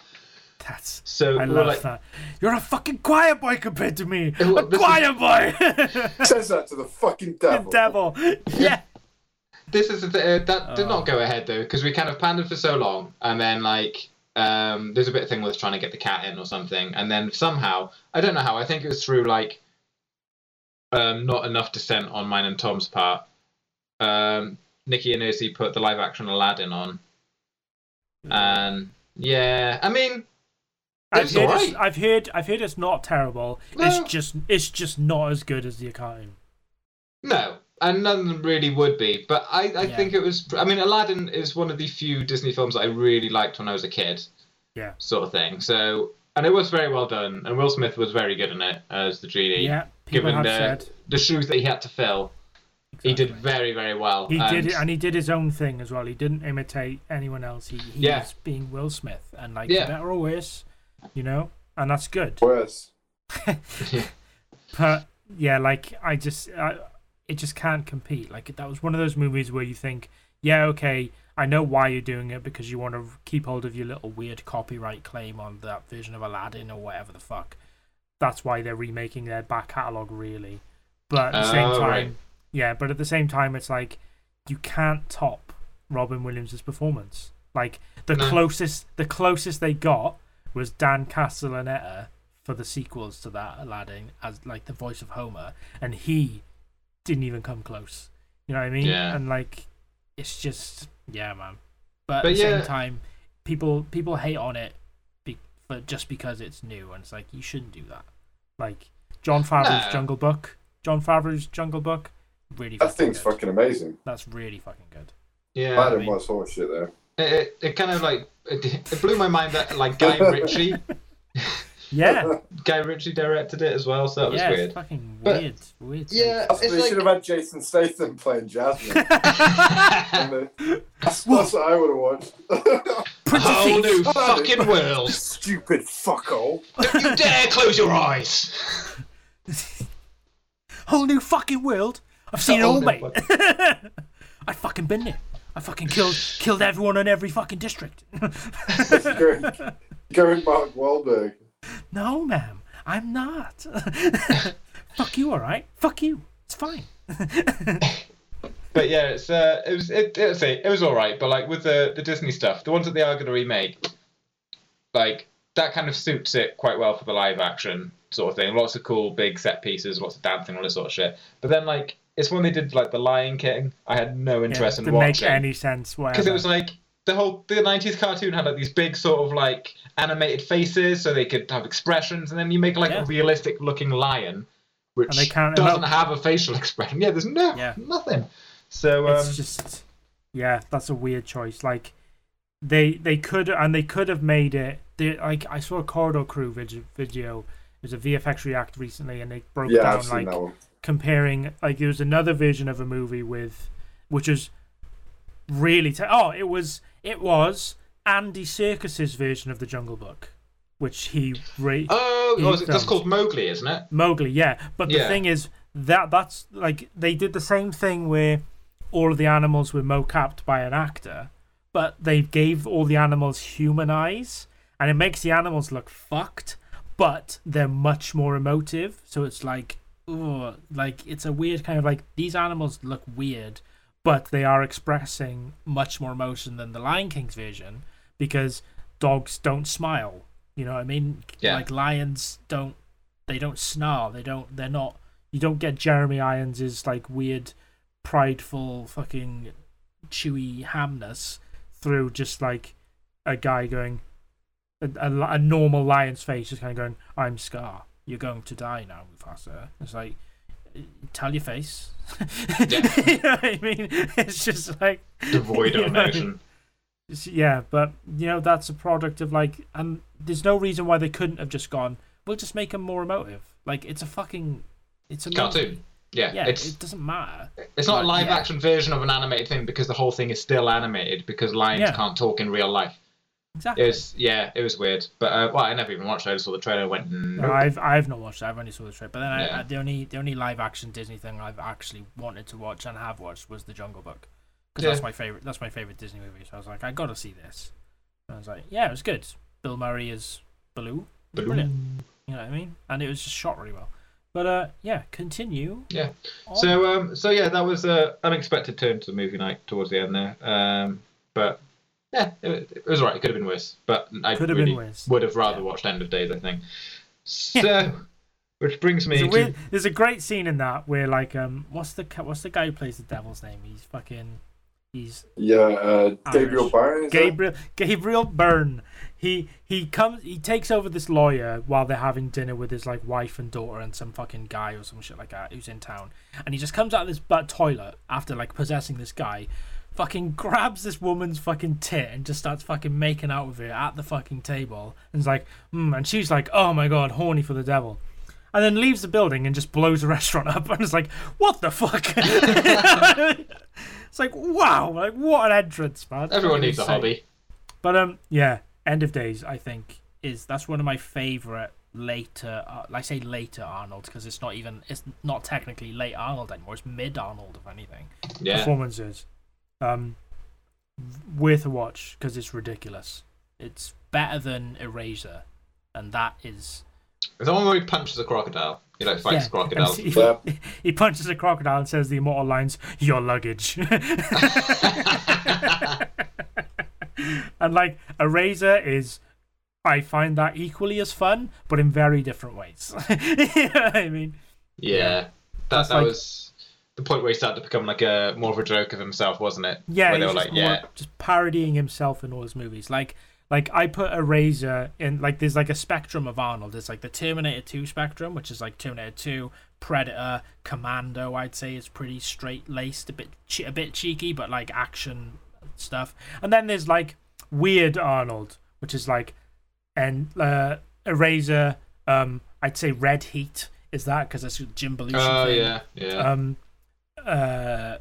That's, So I we love like, that. You're a fucking choir boy compared to me. Well, A this is- choir boy. <laughs> Says that to the fucking devil. The devil. <laughs> Yeah. This is the uh, that did Oh. not go ahead though because we kind of planned it for so long and then like um there's a bit of thing with trying to get the cat in or something and then somehow i don't know how i think it was through like um not enough dissent on mine and tom's part um nikki and Izzy put the live action aladdin on and yeah i mean I've heard, alright. it's, I've heard I've heard it's not terrible. No. It's just it's just not as good as the Accounting. No, and none of them really would be. But I, I Yeah. think it was. I mean, Aladdin is one of the few Disney films that I really liked when I was a kid. Yeah. Sort of thing. So, and it was very well done, and Will Smith was very good in it as the genie. Yeah, given the said the shoes that he had to fill, he did very very well. He and did it, and he did his own thing as well. He didn't imitate anyone else. He, he Yeah. was being Will Smith, and like Yeah. better or worse, you know, and that's good. Worse. <laughs> But yeah, like I just, I, it just can't compete. Like that was one of those movies where you think, yeah, okay, I know why you're doing it because you want to keep hold of your little weird copyright claim on that version of Aladdin or whatever the fuck. That's why they're remaking their back catalog, really. But at the same Oh, time, right. yeah, but at the same time, it's like you can't top Robin Williams' performance. Like the No. closest, the closest they got was Dan Castellaneta for the sequels to that Aladdin as like the voice of Homer, and he didn't even come close. You know what I mean? Yeah. And like, it's just yeah, man. But, But at the yeah. same time, people people hate on it, be, but just because it's new, and it's like you shouldn't do that. Like Jon Favreau's No. Jungle Book, Jon Favreau's Jungle Book, really. That thing's good. fucking amazing. That's really fucking good. yeah. Aladdin mean- was horse shit there. It, it, it kind of like it, it blew my mind that like Guy <laughs> Ritchie, <laughs> Yeah, <laughs> Guy Ritchie directed it as well, so that was yeah, weird. it's fucking But- weird, weird. Yeah, That's it's they like should have had Jason Statham playing Jasmine. <laughs> <laughs> And the- that's, that's what I would have watched. a whole new Aladdin. fucking world. Stupid fuckhole. Don't you dare close your eyes. whole new fucking world. I've seen it all, mate. fucking- I fucking been there. I fucking killed killed everyone in every fucking district. going, going Mark Wahlberg. No, ma'am, I'm not. <laughs> Fuck you, all right. Fuck you. It's fine. But yeah, it's uh, it was it, it, was it was all right. But like with the the Disney stuff, the ones that they are going to remake, like that kind of suits it quite well for the live action sort of thing. Lots of cool big set pieces, lots of dancing, all this sort of shit. But then like it's when they did like the Lion King, I had no interest yeah, in to make watching any sense. Because it was like the whole the 90s cartoon had like these big sort of like animated faces so they could have expressions and then you make like Yeah. a realistic looking lion which And they can't doesn't have a facial <laughs> expression. Yeah there's no Yeah. nothing. So um, it's just yeah that's a weird choice. Like they they could and they could have made it they, like i saw a corridor crew video, video. It was a vfx react recently and they broke Yeah, down like comparing like there was another version of a movie with which was really te- oh it was it was andy Serkis's version of the jungle book which he re- oh, he oh, it- that's called Mowgli isn't it Mowgli, yeah. But the Yeah. thing is that that's like they did the same thing where all of the animals were mocapped by an actor, but they gave all the animals human eyes, and it makes the animals look fucked, but they're much more emotive. So it's like, oh, like it's a weird kind of like these animals look weird, but they are expressing much more emotion than the Lion King's version because dogs don't smile. You know what I mean? Yeah. Like lions don't they don't snarl. They don't they're not you don't get Jeremy Irons's like weird prideful fucking chewy hamness through just like a guy going a, a, a normal lion's face just kind of going I'm Scar you're going to die now Mufasa it's like tell your face. <laughs> Yeah. you know what I mean? It's just like Devoid of <laughs> emotion. Yeah, but you know that's a product of like, and there's no reason why they couldn't have just gone. We'll just make them more emotive. Like it's a fucking, it's a movie. Cartoon. Yeah, Yeah, it's it doesn't matter. it's not a live yeah. action version of an animated thing because the whole thing is still animated because lions Yeah. can't talk in real life. Exactly. It was yeah, it was weird. But uh, well, I never even watched it. I just saw the trailer and went, No. I've I've not watched it. I've only saw the trailer. But then I, I, the only the only live action Disney thing I've actually wanted to watch and have watched was The Jungle Book because Yeah. that's my favorite. That's my favorite Disney movie. So I was like, I got to see this. And I was like, yeah, it was good. Bill Murray is Baloo. Brilliant. You know what I mean? And it was just shot really well. But uh, yeah, continue. Yeah. on. So um, so yeah, that was a unexpected turn to the movie night towards the end there. Um, but yeah, it, it was alright. It could have been worse, but I Could have really been worse. would have rather Yeah. watched End of Days. I think. So, which brings me There's a, to there's a great scene in that where like um, what's the what's the guy who plays the devil's name? He's fucking, he's Yeah, uh, Gabriel Byrne. Is that? Gabriel Gabriel Byrne. He he comes he takes over this lawyer while they're having dinner with his like wife and daughter and some fucking guy or some shit like that who's in town. And he just comes out of this butt toilet after like possessing this guy, fucking grabs this woman's fucking tit and just starts fucking making out with her at the fucking table. And is like, mm, and she's like, oh my god, horny for the devil. And then leaves the building and just blows the <laughs> restaurant up. And it's like, what the fuck? <laughs> it's like, wow, like what an entrance, man. everyone Fucking needs a hobby. But um, yeah, End of Days. I think is that's one of my favorite later. Uh, I say later Arnold because it's not even. It's not technically late Arnold anymore. It's mid Arnold, if anything. Yeah. Performances, um, worth a watch because it's ridiculous. It's better than Eraser, and that is. Is that one where he punches a crocodile? He like fights yeah, crocodiles. and <laughs> He, Yeah. he punches a crocodile and says the immortal lines, "Your luggage." <laughs> and like Eraser is I find that equally as fun, but in very different ways. <laughs> you know what I mean? Yeah, that That's that like- was the point where he started to become like a more of a joke of himself, wasn't it? Yeah, where they were like, more- yeah, just parodying himself in all his movies. Like like I put Eraser in like there's like a spectrum of Arnold. There's like the Terminator 2 spectrum, which is like Terminator 2, Predator, Commando. I'd say is pretty straight laced, a bit a bit cheeky, but like action stuff. And then there's like weird Arnold, which is like and uh, Eraser. Um, I'd say Red Heat is that because it's Jim Belushi. oh thing. yeah, yeah. Um, uh,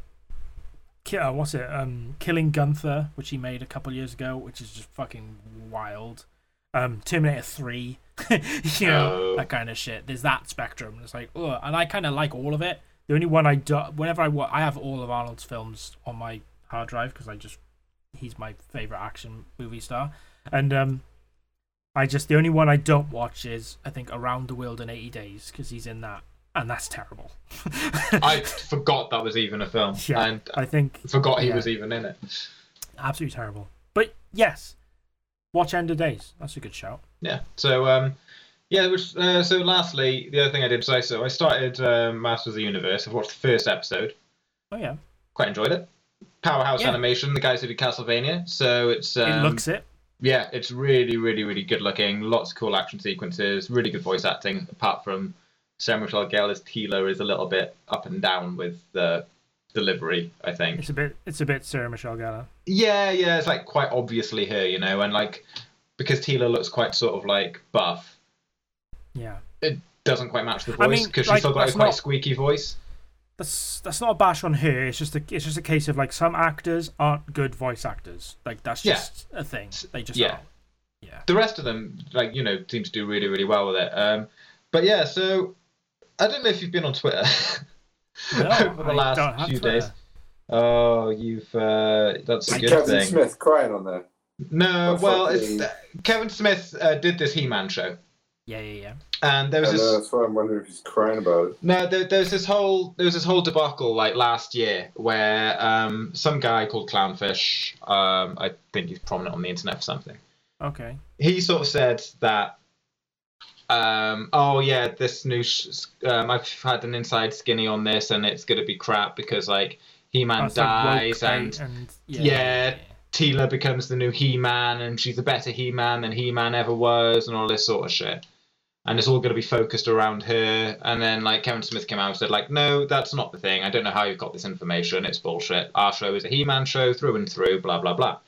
ki- uh, what's it? Um, Killing Gunther, which he made a couple years ago, which is just fucking wild. Um, Terminator Three, <laughs> you know Oh. that kind of shit. There's that spectrum. It's like, ugh, and I kind of like all of it. The only one I do, whenever I wa- I have all of Arnold's films on my hard drive because I just he's my favorite action movie star, and um, I just the only one I don't watch is I think Around the World in 80 Days because he's in that, and that's terrible. <laughs> I forgot that was even a film, Yeah, and I think forgot he yeah. was even in it. absolutely terrible. But yes, watch End of Days. That's a good shout. Yeah. So um, yeah. Which uh, so lastly, the other thing I did I so I started um, Masters of the Universe. I've watched the first episode. Oh yeah, Quite enjoyed it. Powerhouse Yeah. Animation, the guys who did Castlevania. So it's um, it looks it. yeah, it's really, really, really good looking. Lots of cool action sequences. Really good voice acting. Apart from Sarah Michelle Gellar as Teela is a little bit up and down with the delivery. I think. It's a bit. It's a bit Sarah Michelle Gellar. Yeah, yeah, it's like quite obviously her, you know, and like because Teela looks quite sort of like buff, Yeah, it doesn't quite match the I voice mean, because like, she's still got a quite not- squeaky voice. that's that's not a bash on her. It's just a it's just a case of like some actors aren't good voice actors. Like that's Yeah. just a thing. They just Yeah. aren't. Yeah. The rest of them, like you know, seem to do really, really well with it. Um, but yeah, so I don't know if you've been on Twitter No, over <laughs> the I last few Twitter. days. Oh, you've uh, that's a good Kevin thing. Smith crying on there. No, well, fucking- it's, Kevin Smith uh, did this He-Man show, Yeah, yeah, yeah. and there I was know, this. that's why I'm wondering if he's crying about it. No, there, there was this whole there was this whole debacle like last year where um, some guy called Clownfish, um, I think he's prominent on the internet for something. Okay. He sort of said that, um, oh yeah, this new sh- um, I've had an inside skinny on this and it's gonna be crap because like He-Man That's like woke dies and bait and yeah, Yeah. Teela becomes the new He-Man and she's a better He-Man than He-Man ever was and all this sort of shit. and it's all going to be focused around her. And then like Kevin Smith came out and said like, no, that's not the thing. I don't know how you've got this information. It's bullshit. Our show is a He-Man show through and through. Blah blah blah.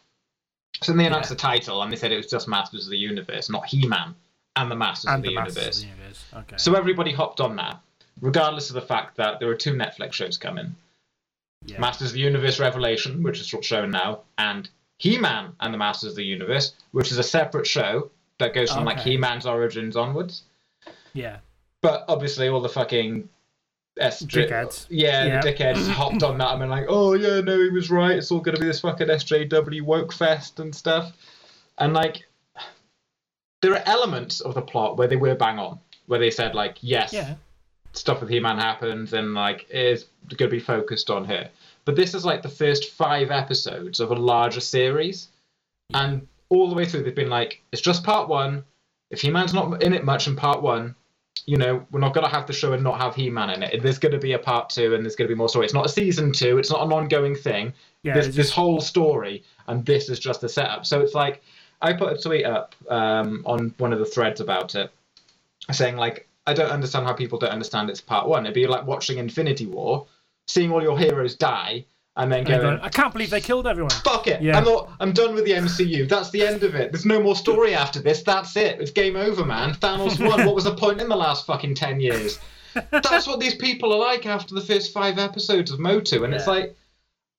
So then they announced Yeah. the title and they said it was just Masters of the Universe, not He-Man and the Masters and of the, the Masters Universe. of the Universe. Okay. So everybody hopped on that, regardless of the fact that there are two Netflix shows coming: yeah. Masters of the Universe Revelation, which is shown now, and He-Man and the Masters of the Universe, which is a separate show that goes from like He-Man's origins onwards. yeah. But obviously, all the fucking Dickheads. yeah, Yeah. the dickheads <laughs> hopped on that and been like, "Oh yeah, no, he was right. It's all going to be this fucking SJW woke fest and stuff." And like, there are elements of the plot where they were bang on, where they said like, "Yes, Yeah. stuff with He-Man happens and like is going to be focused on her. But this is like the first five episodes of a larger series, and all the way through they've been like, it's just part one. If He-Man's not in it much in part one, you know, we're not going to have the show and not have He-Man in it. There's going to be a part two and there's going to be more story. It's not a season two. It's not an ongoing thing. Yeah. this, it's this whole story, and this is just a setup. So it's like I put a tweet up um, on one of the threads about it, saying like I don't understand how people don't understand it's part one. It'd be like watching Infinity War, seeing all your heroes die, and then going. going, I can't believe they killed everyone. Fuck it! Yeah. I'm not. I'm done with the MCU. That's the end of it. There's no more story after this. That's it. It's game over, man. Thanos won. what was the point in the last fucking ten years? That's what these people are like after the first five episodes of Motu, and it's like,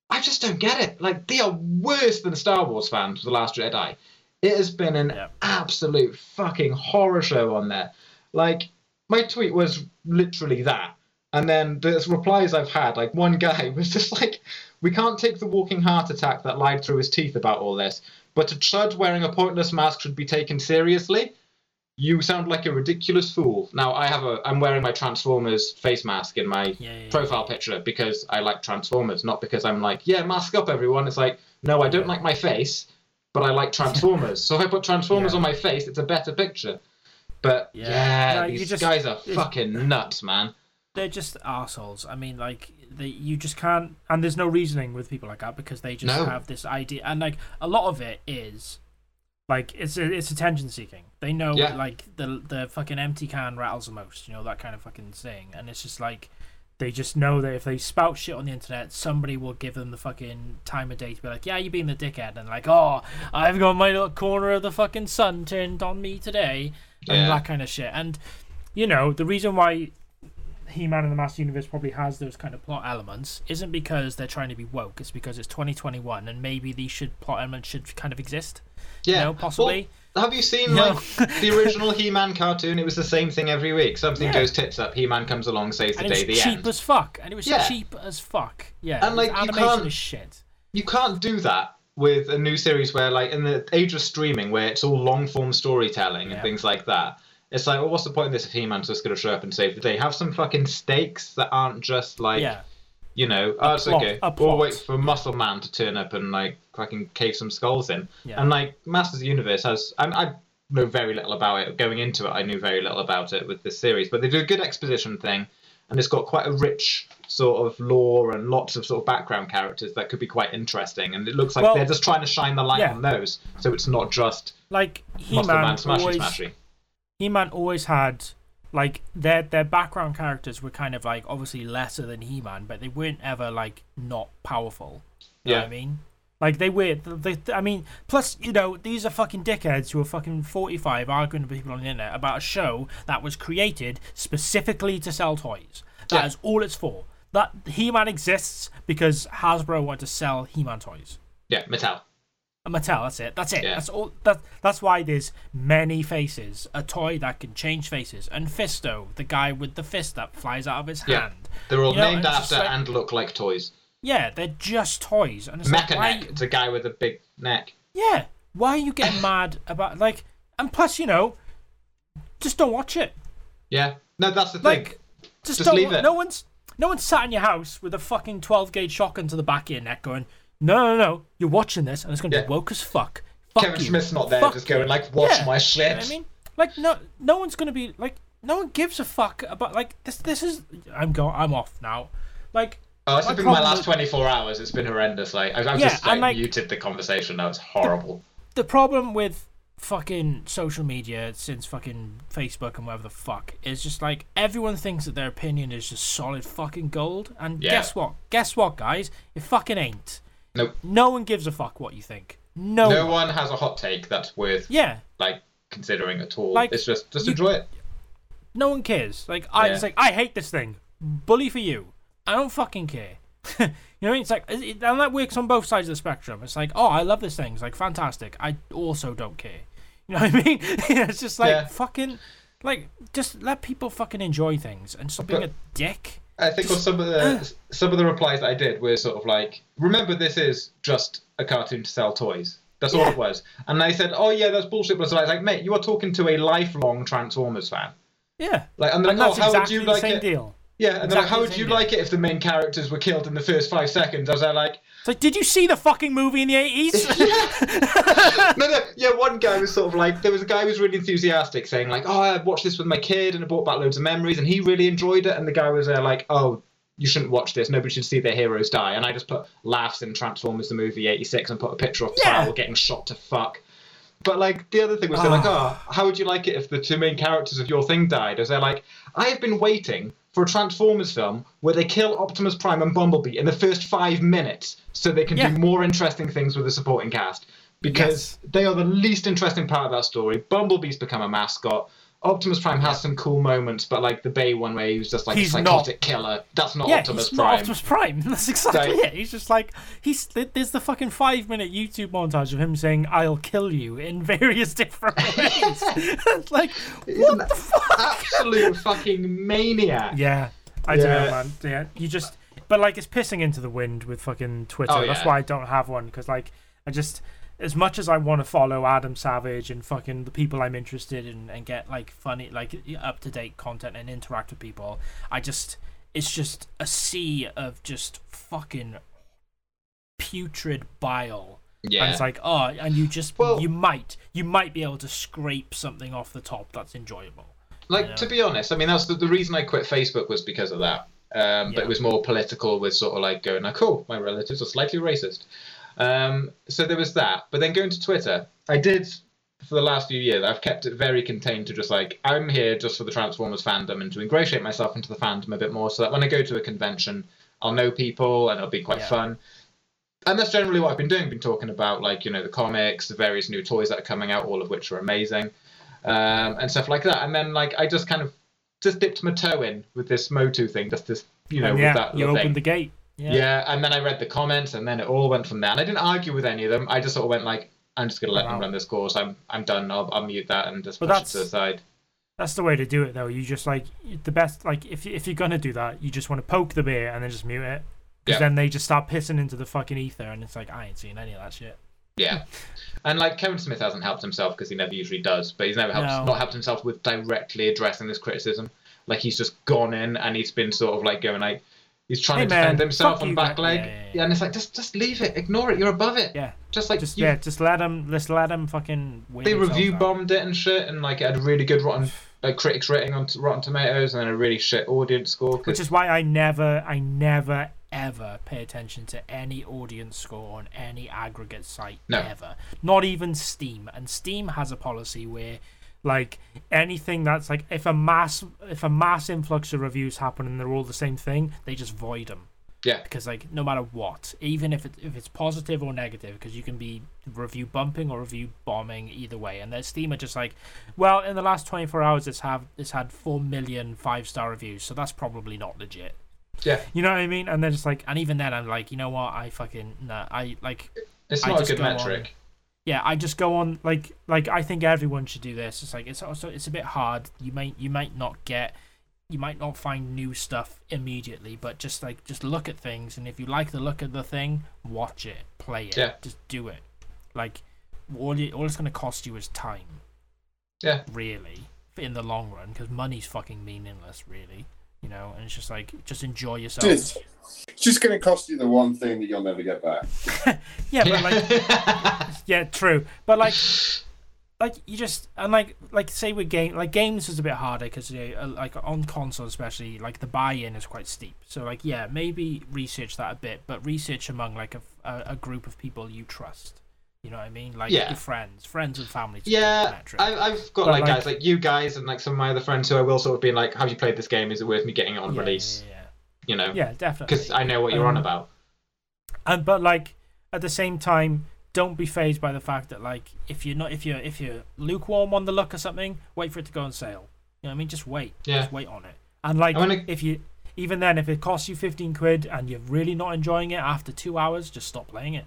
I just don't get it. Like they are worse than Star Wars fans for the Last Jedi. It has been an Yeah. absolute fucking horror show on there. Like my tweet was literally that, and then the replies I've had, like one guy <laughs> was just like, "We can't take the walking heart attack that lied through his teeth about all this, but a chud wearing a pointless mask should be taken seriously." You sound like a ridiculous fool. Now I have a I'm wearing my Transformers face mask in my Yeah, yeah, yeah. profile picture because I like Transformers, not because I'm like, yeah, mask up everyone. It's like, no, I don't like my face, but I like Transformers. so if I put Transformers Yeah. on my face, it's a better picture. But Yeah. yeah, No, you these just- guys are fucking nuts, man. They're just assholes. I mean, like they, you just can't. And there's no reasoning with people like that because they just No. have this idea. And like a lot of it is, like it's it's attention seeking. They know Yeah. like the the fucking empty can rattles the most. You know that kind of fucking thing. And it's just like. They just know that if they spout shit on the internet, somebody will give them the fucking time of day to be like, "Yeah, you being the dickhead," and like, "Oh, I've got my little corner of the fucking sun turned on me today," and Yeah. that kind of shit. And you know, the reason why He-Man and the Master Universe probably has those kind of plot elements isn't because they're trying to be woke. It's because it's 2021 and maybe these should plot elements should kind of exist. Yeah, You know, possibly. Well, have you seen No. like the original He-Man cartoon? It was the same thing every week. Something Yeah. goes tits up. He-Man comes along, saves the and it day. was The cheap end. as fuck. And it was Yeah. cheap as fuck. Yeah. And, like, you can't- is shit. you can't do that with a new series where like in the age of streaming where it's all long form storytelling Yeah. and things like that it's like well what's the point of this if he-man's just going to show up and save the day have some fucking stakes that aren't just like yeah. You know oh it's plot- okay we'll wait for muscle man to turn up and like fucking cave some skulls in Yeah. and like masters of the universe has and i know very little about it going into it i knew very little about it with this series but they do a good exposition thing and it's got quite a rich sort of lore and lots of sort of background characters that could be quite interesting. And it looks like Well, they're just trying to shine the light yeah. on those, so it's not just Like Muscle Man He-Man smashy always. He-Man always had like their their background characters were kind of like obviously lesser than He-Man, but they weren't ever like not powerful. You know Yeah. what I mean? Like they were. They, they- I mean, plus you know these are fucking dickheads who are fucking forty-five arguing with people on the internet about a show that was created specifically to sell toys. That is Yeah. all it's for. That He-Man exists because Hasbro wanted to sell He-Man toys. Yeah, Mattel. A Mattel, that's it. That's it. Yeah. That's all. That that's why there's Man-E-Faces. A toy that can change faces, and Fisto, the guy with the fist that flies out of his Yeah. hand. They're all You named after like- and look like toys. Yeah, they're just toys, and it's like, Mecha why? neck. It's a guy with a big neck. Yeah, why are you getting <coughs> mad about like? And plus, you know, just don't watch it. Yeah. No, that's the thing. Just, Just don't. leave it. No one's no one's sat in your house with a fucking twelve gauge shotgun to the back of your neck, going, "No, no, no, you're watching this, and it's gonna Yeah. be woke as fuck." Fuck Kevin you. Smith's not there, Fuck just you. going like, "Watch Yeah. my You shit." know what I mean, like no, no one's gonna be like, no one gives a fuck about like this. This is I'm go. I'm off now. Like Oh, it's My been my problem last with- 24 hours. It's been horrendous. Like I've, I've Yeah, just like, and, like- muted the conversation now. It's horrible. the problem with fucking social media since fucking Facebook and whatever the fuck is just like everyone thinks that their opinion is just solid fucking gold. And Yeah. guess what? Guess what, guys? It fucking ain't. Nope. No one gives a fuck what you think. No. No one. one has a hot take that's worth Yeah. like considering at all. Like, it's just just you- enjoy it. No one cares. Like I, Yeah. it's like I hate this thing. Bully for you. I don't fucking care. <laughs> you know what I mean? It's like, and that works on both sides of the spectrum. It's like, oh, I love this thing. It's like fantastic. I also don't care. You know what I mean? <laughs> it's just like Yeah. fucking, like just let people fucking enjoy things and stop being a dick. I think Just- some of the ah. some of the replies that I did were sort of like, remember this is just a cartoon to sell toys. That's all it was. And I said, oh yeah, that's bullshit. But so I was like, mate, you are talking to a lifelong Transformers fan. Yeah. Like, and like, that's oh, how exactly would you the same it? deal. Yeah, and they're like, how would you like it if the main characters were killed in the first five seconds? I was like, It's like, did you see the fucking movie in the eighties? <laughs> no, no, yeah. One guy was sort of like, there was a guy who was really enthusiastic, saying like, "Oh, I watched this with my kid, and it brought back loads of memories, and he really enjoyed it." And the guy was there like, "Oh, you shouldn't watch this. Nobody should see their heroes die." And I just put laughs in Transformers the movie '86 and put a picture of Yeah. Getting shot to fuck. But like the other thing was they're like, ah. "Oh, how would you like it if the two main characters of your thing died?" As they're like, "I have been waiting." For a Transformers film where they kill Optimus Prime and Bumblebee in the first five minutes so they can Yeah. do more interesting things with the supporting cast because they are the least interesting part of that story. Bumblebee's become a mascot. Optimus Prime has some cool moments, but like the Bay one where he was just like He's a not- psychotic killer. That's not yeah, Optimus he's Prime. not Optimus Prime. <laughs> That's exactly Like- it. He's just like he's. There's the fucking five minute YouTube montage of him saying "I'll kill you" in <laughs> various different <laughs> ways. it's like what the fuck? Absolute fucking maniac. Yeah, I don't know, man. Yeah, you just. But like, it's pissing into the wind with fucking Twitter. Oh, That's why I don't have one because like I just. As much as I want to follow Adam Savage and fucking the people I'm interested in and get like funny, like up to date content and interact with people, I just it's just a sea of just fucking putrid bile. And Yeah. it's like, oh, and you just Well- you might you might be able to scrape something off the top that's enjoyable. Like Yeah. to be honest, I mean that's the, the reason I quit Facebook was because of that. Um, But it was more political, with sort of like going, "Oh, cool, my relatives are slightly racist." Um, so there was that. But then going to Twitter, I did for the last few years. I've kept it very contained to just like I'm here just for the Transformers fandom and to ingratiate myself into the fandom a bit more, so that when I go to a convention, I'll know people and it'll be quite Yeah. fun. And that's generally what I've been doing. Been talking about like you know the comics, the various new toys that are coming out, all of which are amazing, um, and stuff like that. And then like I just kind of just dipped my toe in with this Motu thing, just this you know And with yeah, that you opened thing. the gate. Yeah. Yeah. and then I read the comments, and then it all went from there. And I didn't argue with any of them. I just sort of went like, I'm just gonna let them run this course. I'm I'm done. I'll, I'll mute that and just But push it to the side. That's the way to do it, though. You just like the best. Like if you- if you're gonna do that, you just want to poke the bear and then just mute it, because Yeah. then they just start pissing into the fucking ether, and it's like I ain't seen any of that shit. Yeah, and like Kevin Smith hasn't helped himself because he never usually does, but he's never helped No. not helped himself with directly addressing this criticism. Like he's just gone in and he's been sort of like going like he's trying Hey, to man, defend himself on you, back leg. yeah, yeah, Yeah, and it's like just just leave it, ignore it. You're above it. Yeah, Just like just you, yeah, just let them, just let them fucking. they review bombed it and shit, and like it had a really good rotten like critics rating on Rotten Tomatoes and then a really shit audience score. 'cause- Which is why I never, I never, ever pay attention to any audience score on any aggregate site No. ever. Not even Steam. And Steam has a policy where, like, anything that's like, if a mass, if a mass influx of reviews happen and they're all the same thing, they just void them. yeah, Because like, no matter what, even if it, if it's positive or negative, because you can be review bumping or review bombing either way. And their Steam are just like, well, in the last 24 hours, it's have it's had four million five star reviews, so that's probably not legit. yeah, You know what I mean? And then it's like, and even then, I'm like, you know what? I fucking nah. I like, it's I not a good go on- metric. Yeah. I just go on like, like I think everyone should do this. It's like it's also it's a bit hard. You might you might not get, you might not find new stuff immediately, but just like just look at things, and if you like the look of the thing, watch it, play it, Yeah. just do it. Like, all you, all it's gonna cost you is time. Yeah. Really, in the long run, because money's fucking meaningless, really. You know, and it's just like just enjoy yourself. It's it's just going to cost you the one thing that you'll never get back. <laughs> Yeah, but like, <laughs> yeah, true. But like, like you just and like like say with game like games is a bit harder because you know, uh, like on console especially like the buy-in is quite steep. So like yeah, maybe research that a bit, but research among like a, a, a group of people you trust. You know what I mean? Like Yeah. your friends, friends and family. Yeah. I, I've got But, like, guys like you guys and like some of my other friends who I will sort of be like, "Have you played this game? Is it worth me getting it on yeah, release?" Yeah, You know, yeah, definitely. because I know what you're on Um, about. and but like at the same time don't be phased by the fact that like if you're not if you're if you're lukewarm on the look or something wait for it to go on sale you know what i mean just wait Yeah. just wait on it and like I wanna- if you even then if it costs you 15 quid and you're really not enjoying it after two hours just stop playing it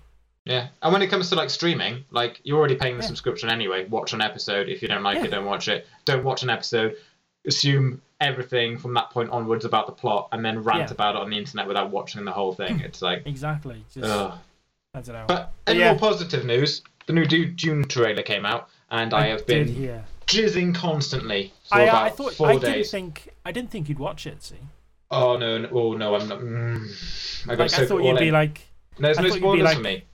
Yeah, and when it comes to like streaming, like you're already paying the Yeah. subscription anyway. Watch an episode. If you don't like Yeah. it, don't watch it. Don't watch an episode. Assume everything from that point onwards about the plot, and then rant Yeah. about it on the internet without watching the whole thing. <laughs> It's like, exactly just ugh. i don't know But in Yeah. more positive news, the new Du- Dune trailer came out, and I, have been jizzing constantly for I, about I thought four I didn't think I didn't think you'd watch it. See, Oh no, no, oh no, I'm not. Mm, I got like so I thought you'd be like There's I no thought you'd spoilers like- for me.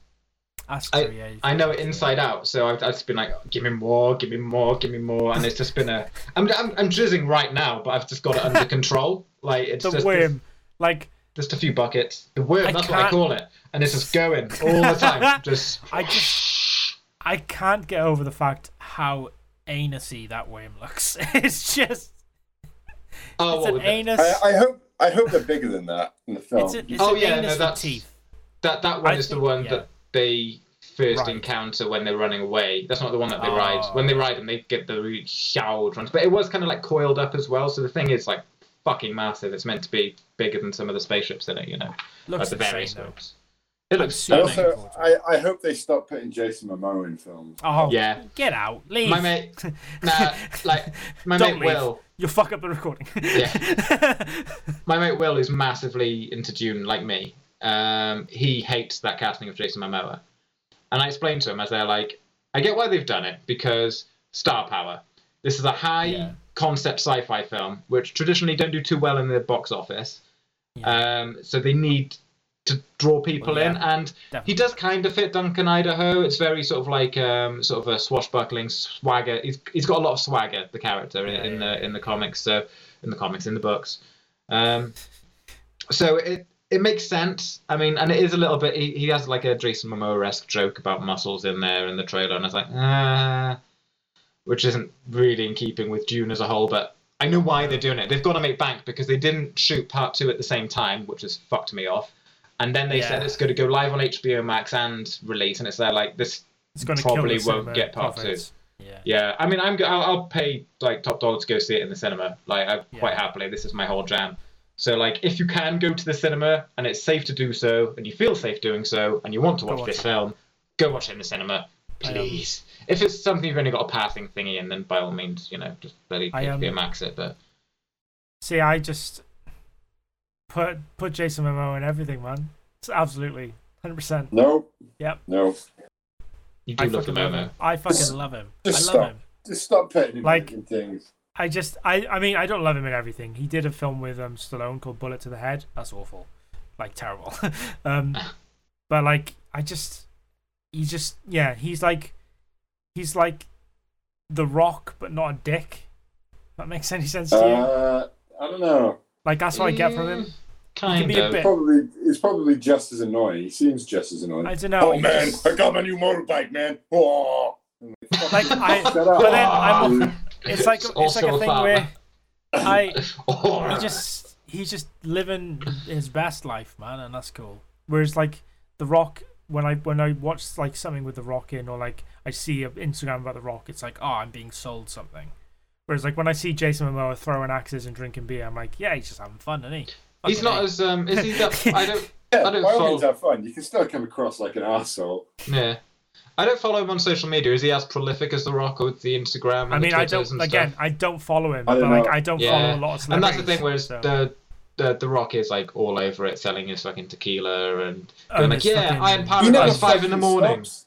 Astro. yeah, you I know it inside out, so I've, I've just been like, give me more, give me more, give me more, and it's just been a. I'm, I'm, I'm jizzing right now, but I've just got it under control. Like it's The just worm, like just a few buckets. The worm, I that's what I call it, and it's just going <laughs> all the time. Just <laughs> I just I can't get over the fact how anusy that worm looks. <laughs> It's just oh, it's what an with the- anus. I, I hope I hope they're bigger than that in the film. it's a, it's Oh, an yeah, no, anus with that's- teeth. that that one I is the one yeah. that they first Right. encounter when they're running away. That's not the one that they ride. Oh. When they ride them, they get the really showered ones. But it was kind of like coiled up as well. So the thing is like fucking massive. It's meant to be bigger than some of the spaceships in it. You know, Looks like the various though. It looks super And also, I, I hope they stop putting Jason Momoa in films. Oh Yeah. get out, leave. My mate, <laughs> nah, like my Don't mate leave. Will, You'll fuck up the recording. Yeah. <laughs> my mate Will is massively into Dune, like me. Um, he hates that casting of Jason Momoa, and I explained to him as they're like, I get why they've done it because star power. This is a high Yeah. concept sci-fi film, which traditionally don't do too well in the box office. Yeah. Um, so they need to draw people Well, yeah, in, and definitely. he does kind of fit Duncan Idaho. It's very sort of like um, sort of a swashbuckling swagger. He's he's got a lot of swagger, the character in, in the in the comics. So in the comics, in the books. Um, so it it makes sense. I mean, and it is a little bit. He, he has like a Jason Momoa esque joke about muscles in there in the trailer, and I was like, ah, which isn't really in keeping with Dune as a whole. But I know why they're doing it. They've got to make bank because they didn't shoot part two at the same time, which has fucked me off. And then they said it's going to go live on HBO Max and release, and it's there like this. it's going to probably kill the won't get part profits. Yeah. Yeah, I mean, I'm go- I'll, I'll pay like top dollar to go see it in the cinema. Like, I Yeah. quite happily. This is my whole jam. So, like, if you can go to the cinema and it's safe to do so, and you feel safe doing so, and you want to watch watch this it. film, go watch it in the cinema, please. If it's something you've only got a passing thingy in, then by all means, you know, just bloody I, um, Max it. But See, I just put put Jason Momoa in everything, man. It's absolutely hundred percent. No. Yep. No. you do I love the fucking love I fucking love him. I Just love stop. him. Just stop putting him Like- in things. I just, I, I mean, I don't love him in everything. He did a film with um Stallone called Bullet to the Head. That's awful, like terrible. <laughs> um, <laughs> but like, I just, he just, yeah, he's like, he's like, the Rock, but not a dick. That makes any sense to you? Uh, I don't know. Like that's what I get from him. Mm, Kind of. bit- Probably it's probably just as annoying. He seems just as annoying. I don't know. oh he man, just- I got my new motorbike, man. Oh. Like, I- but then I'm- it's like It's it's like a a thing father. where <laughs> I he just he's just living his best life, man, and that's cool. Whereas like The Rock, when I when I watch like something with The Rock in, or like I see an Instagram about The Rock, it's like oh I'm being sold something. Whereas like when I see Jason Momoa throwing axes and drinking beer, I'm like yeah he's just having fun, isn't he? He's not A. as um. Is he that? <laughs> I don't. Yeah, I don't by all follow- means have fun. You can still come across like an asshole. Yeah. I don't follow him on social media. Is he as prolific as The Rock with the Instagram? And I mean the I Twitters don't again? I don't follow him, I but don't like. I don't Yeah. follow a lot of And that's the thing, whereas so- the, the the Rock is like all over it, selling his fucking tequila and Oh, like, yeah, fucking- Iron He never Paradise, five in the morning. stops.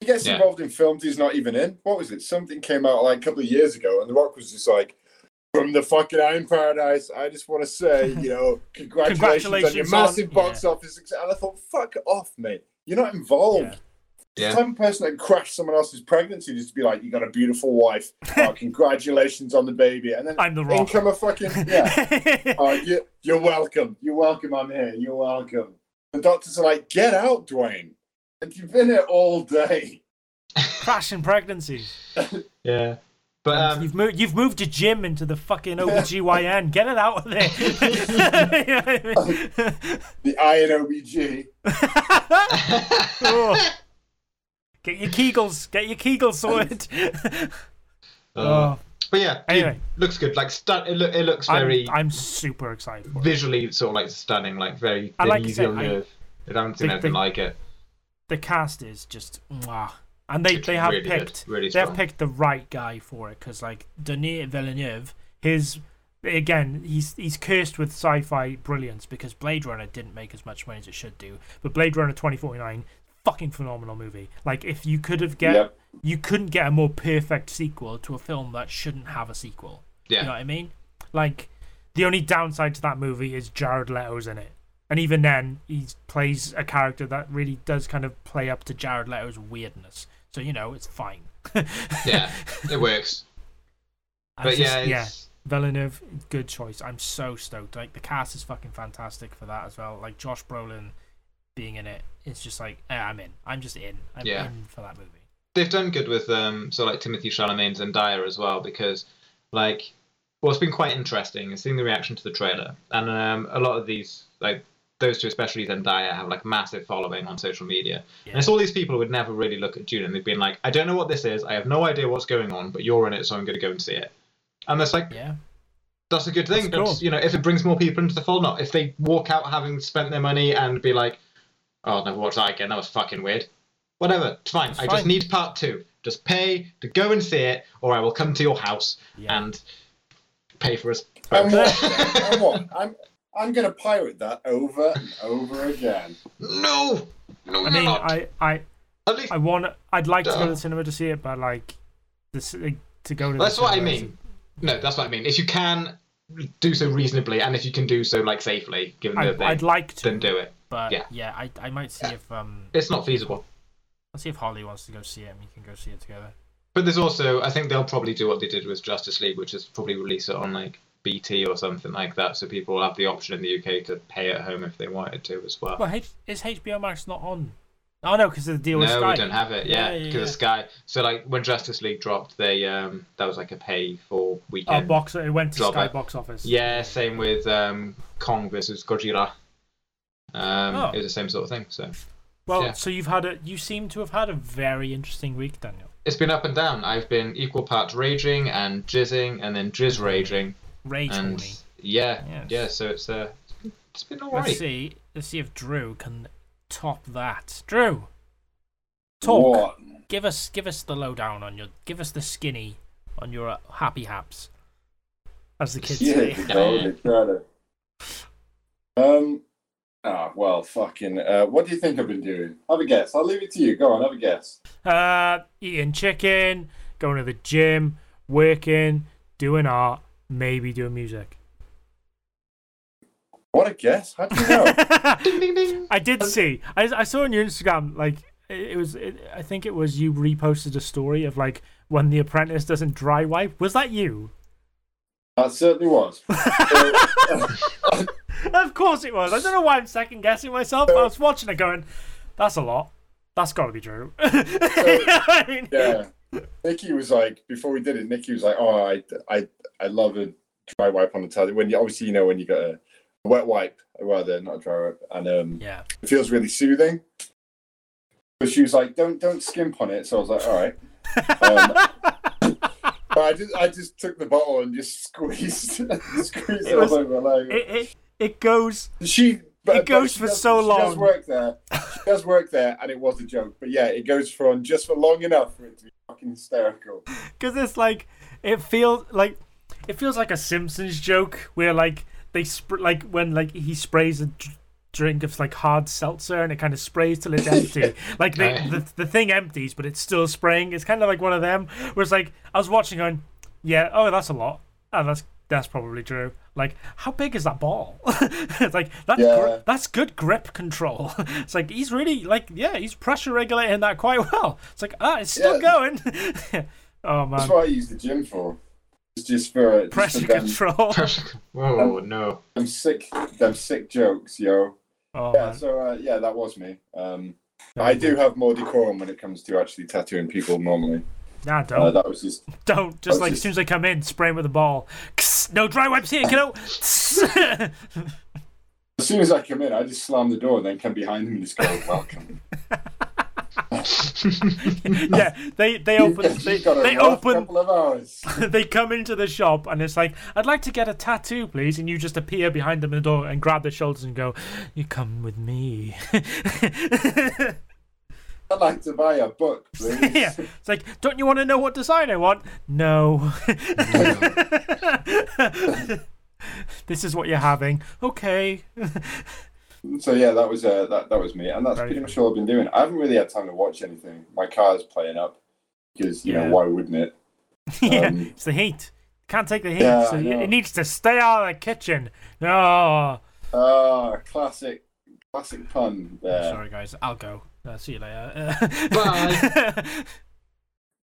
He gets Yeah. involved in films he's not even in. What was it? Something came out like a couple of years ago, and The Rock was just like, "From the fucking Iron Paradise, I just want to say, you know, <laughs> congratulations, on your Congratulations on- massive box office. And I thought, "Fuck off, mate. You're not involved." Yeah. The Yeah. type of person that crashed someone else's pregnancy just to be like, "You got a beautiful wife. Oh, <laughs> congratulations on the baby," and then I'm the in Rock. come a fucking yeah. <laughs> Oh, you, you're welcome. You're welcome. I'm here. You're welcome. The doctors are like, get out, Dwayne. And you've been here all day. Crashing pregnancies. <laughs> Yeah. But um, you've moved. You've moved your gym into the fucking OBGYN. Get it out of there. You know I mean? The Iron OBG. Oh. Get your Kegels. Get your Kegels sorted. <laughs> uh, oh, but yeah, it Anyway. looks good. Like stu- it, look, it looks I'm, very I'm super excited. For it. visually sort of like stunning, like very, I like to easy say, on I- the nerve. I haven't seen the- anything the- like it. The cast is just mwah. and they It's they have really good, picked really they have picked the right guy for it because like Denis Villeneuve, his again he's he's cursed with sci-fi brilliance because Blade Runner didn't make as much money as it should do, but Blade Runner 2049 fucking phenomenal movie. Like if you could have get Yep. you couldn't get a more perfect sequel to a film that shouldn't have a sequel. Yeah. You know what I mean? Like the only downside to that movie is Jared Leto's in it. And even then, he plays a character that really does kind of play up to Jared Leto's weirdness. So, you know, it's fine. <laughs> yeah, it works. <laughs> But just- yeah, yeah, Villeneuve, good choice. I'm so stoked. Like, the cast is fucking fantastic for that as well. Like, Josh Brolin being in it, it's just like, eh, I'm in. I'm just in. I'm Yeah. in for that movie. they've done good with um, so like Timothée Chalamet and Zendaya as well because like what's been quite interesting is seeing the reaction to the trailer and um, a lot of these like those two especially Zendaya have like massive following on social media Yeah. and it's all these people who would never really look at Dune and they've been like I don't know what this is I have no idea what's going on but you're in it so I'm going to go and see it and that's like Yeah. that's a good thing. Cool. You know, if it brings more people into the fold, not if they walk out having spent their money and be like, "Oh, I'll never watch that again. That was fucking weird." Whatever, it's fine. It's I just need part two. Just pay to go and see it, or I will come to your house Yeah. and pay for us. And what? <laughs> and what? I'm I'm gonna pirate that over and over again. No, no, I mean, not. I, I, At least I want. I'd like to go to the cinema to see it, but like, this like, to go to. that's the what I cinema is- mean. No, that's what I mean. If you can do so reasonably, and if you can do so like safely, given I, the thing, I'd like to, then do it. But yeah. yeah, I, I might see if um, It's not feasible. I'll see if Holly wants to go see it, and we can go see it together. But there's also, I think they'll probably do what they did with Justice League, which is probably release it on like BT or something like that, so people will have the option in the UK to pay at home if they wanted to as well. Well, H- is HBO Max not on? Oh no, because of the deal with no, Sky. we don't have it. Yeah, Yeah, yeah, because yeah. of Sky. So like when Justice League dropped, they um that was like a pay for weekend. Oh, weekend. box. It went to Sky box office. Yeah, same with um Kong versus Godzilla. Um, Oh. it was the same sort of thing. So Well, yeah. so you've had a. You seem to have had a very interesting week, Daniel. it's been up and down. I've been equal parts raging and jizzing, and then jizz raging, Rage and horny. yeah, Yes. yeah. So it's uh, it's been alright. Let's alright. see. Let's see if Drew can top that. Drew, talk. What? Give us, give us the lowdown on your. Give us the skinny on your uh, happy haps, as the kids Yeah, say. they <laughs> totally tried. Um. Ah, well, fucking. Uh, what do you think I've been doing? Have a guess. I'll leave it to you. Go on, have a guess. Uh, eating chicken, going to the gym, working, doing art, maybe doing music. What a guess. How do you know? <laughs> ding ding ding. I did see. I, I saw on your Instagram like it, it was. It, I think it was you reposted a story of like when the apprentice doesn't dry wipe. Was that you? that certainly was. <laughs> So, <laughs> <laughs> of course it was. I don't know why I'm second guessing myself. I was watching it going, "That's a lot. That's got to be true." <laughs> I mean, <laughs> yeah. Nikki was like, before we did it, Nikki was like, "Oh, I, I, I love a dry wipe on the towel. When you obviously you know when you got a, wet wipe rather not a dry wipe, and um, yeah. it feels really soothing." But she was like, "Don't, don't skimp on it." So I was like, "All right." Um, but I just, I just took the bottle and just squeezed, squeezed It it, was- all over my leg. it, it it goes. She. But, It goes for does- so She does long. work there. She does work there, and it was a joke. But yeah, it goes for on just for long enough for it to be fucking hysterical. because it's like it feels like it feels like a Simpsons joke where like they sp- like when like he sprays a d- drink of like hard seltzer and it kind of sprays till it's <laughs> empty. like the, the the thing empties but it's still spraying. It's kind of like one of them where it's like I was watching going, yeah, oh that's a lot. Oh, that's that's probably true. Like, how big is that ball? <laughs> it's like that's Yeah. gri- that's good grip control. <laughs> it's like he's really like yeah, he's pressure regulating that quite well. It's like ah, it's still Yeah. going. <laughs> oh man, That's what I use the gym for. It's just for just pressure for them, control. oh no. I'm sick, them sick jokes, yo. Oh Yeah. man. So uh, yeah, that was me. Um, I do have more decorum when it comes to actually tattooing people normally. Nah, Uh, don't. that was just <laughs> don't. Just like as soon as I come in, spray him with a ball. no dry wipes here, kiddo. <laughs> as soon as I come in, I just slam the door and then come behind them and just go, <laughs> "Welcome." yeah, they they open they, You've got a they open of hours. they come into the shop and it's like, I'd like to get a tattoo, please. And you just appear behind them in the door and grab their shoulders and go, You come with me. I'd like to buy a book, <laughs> please. yeah. It's like, Don't you want to know what design I want? No. <laughs> this is what you're having. Okay. So yeah, that was uh, that that was me, and that's Very pretty much all I've been doing. I haven't really had time to watch anything. My car's playing up because you Yeah. know why wouldn't it? <laughs> yeah. Um, it's the heat. Can't take the heat. Yeah, so it needs to stay out of the kitchen. No. Ah, classic, classic pun there. Sorry, guys. I'll go. Uh, see you later. Bye.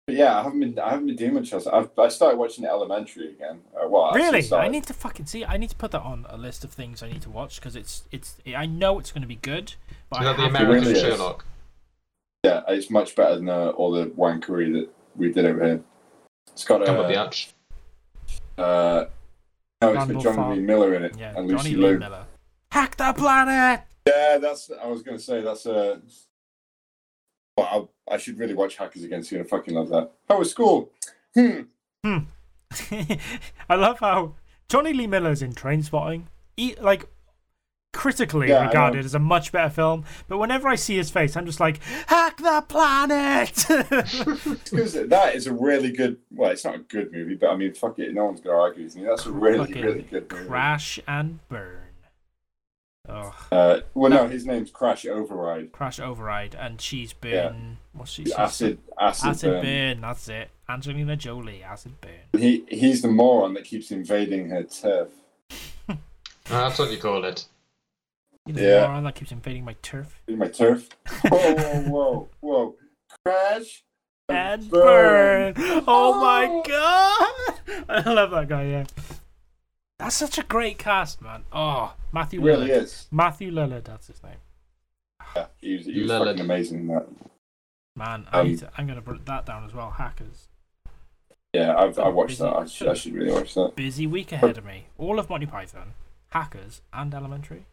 But <laughs> yeah, I haven't been I haven't been doing much else. I've I started watching Elementary again. Uh, well, I actually Really? I started- need to fucking see. I need to put that on a list of things I need to watch because it's it's. I know it's going to be good, but Is I that the American really is. Sherlock? Yeah, it's much better than uh, all the wankery that we did over here. It's got a. Come with the uh, Arch. uh, no, it's Randall got John Farr. Lee Miller in it Yeah, and Johnny Lucy Lee Liu. Miller. Hack the planet. Yeah, that's. I was gonna say that's Uh, well, I, I should really watch Hackers Again You. I fucking love that. How was school? Hmm. <laughs> I love how Jonny Lee Miller's in Trainspotting. He, like critically Yeah, regarded as a much better film, but whenever I see his face, I'm just like, hack the planet. <laughs> Because that is a really good. Well, it's not a good movie, but I mean, fuck it, no one's gonna argue with me. That's a really, Fucking really good movie. Crash and burn. Oh, Uh, well, no, his name's Crash Override. Crash Override, and she's been Yeah. what's she? she's- Acid, acid, Acid burn. burn. That's it. Angelina Jolie. Acid burn. He he's the moron that keeps invading her turf. Oh, <laughs> that's what you call it. You know, Yeah. the moron that keeps invading my turf. In my turf. Whoa, whoa, whoa, whoa! Crash And burn. Oh my god! <laughs> I love that guy. Yeah, that's such a great cast, man. Oh, Matthew Really Lillard. is. Matthew Lillard. That's his name. Yeah, he was, he was Lillard. fucking amazing in that. Man, I Um, need to, I'm gonna put that down as well. Hackers. Yeah, I've I watched Busy. that. I should, I should really watch that. Busy week ahead of me. All of Monty Python, Hackers, and Elementary.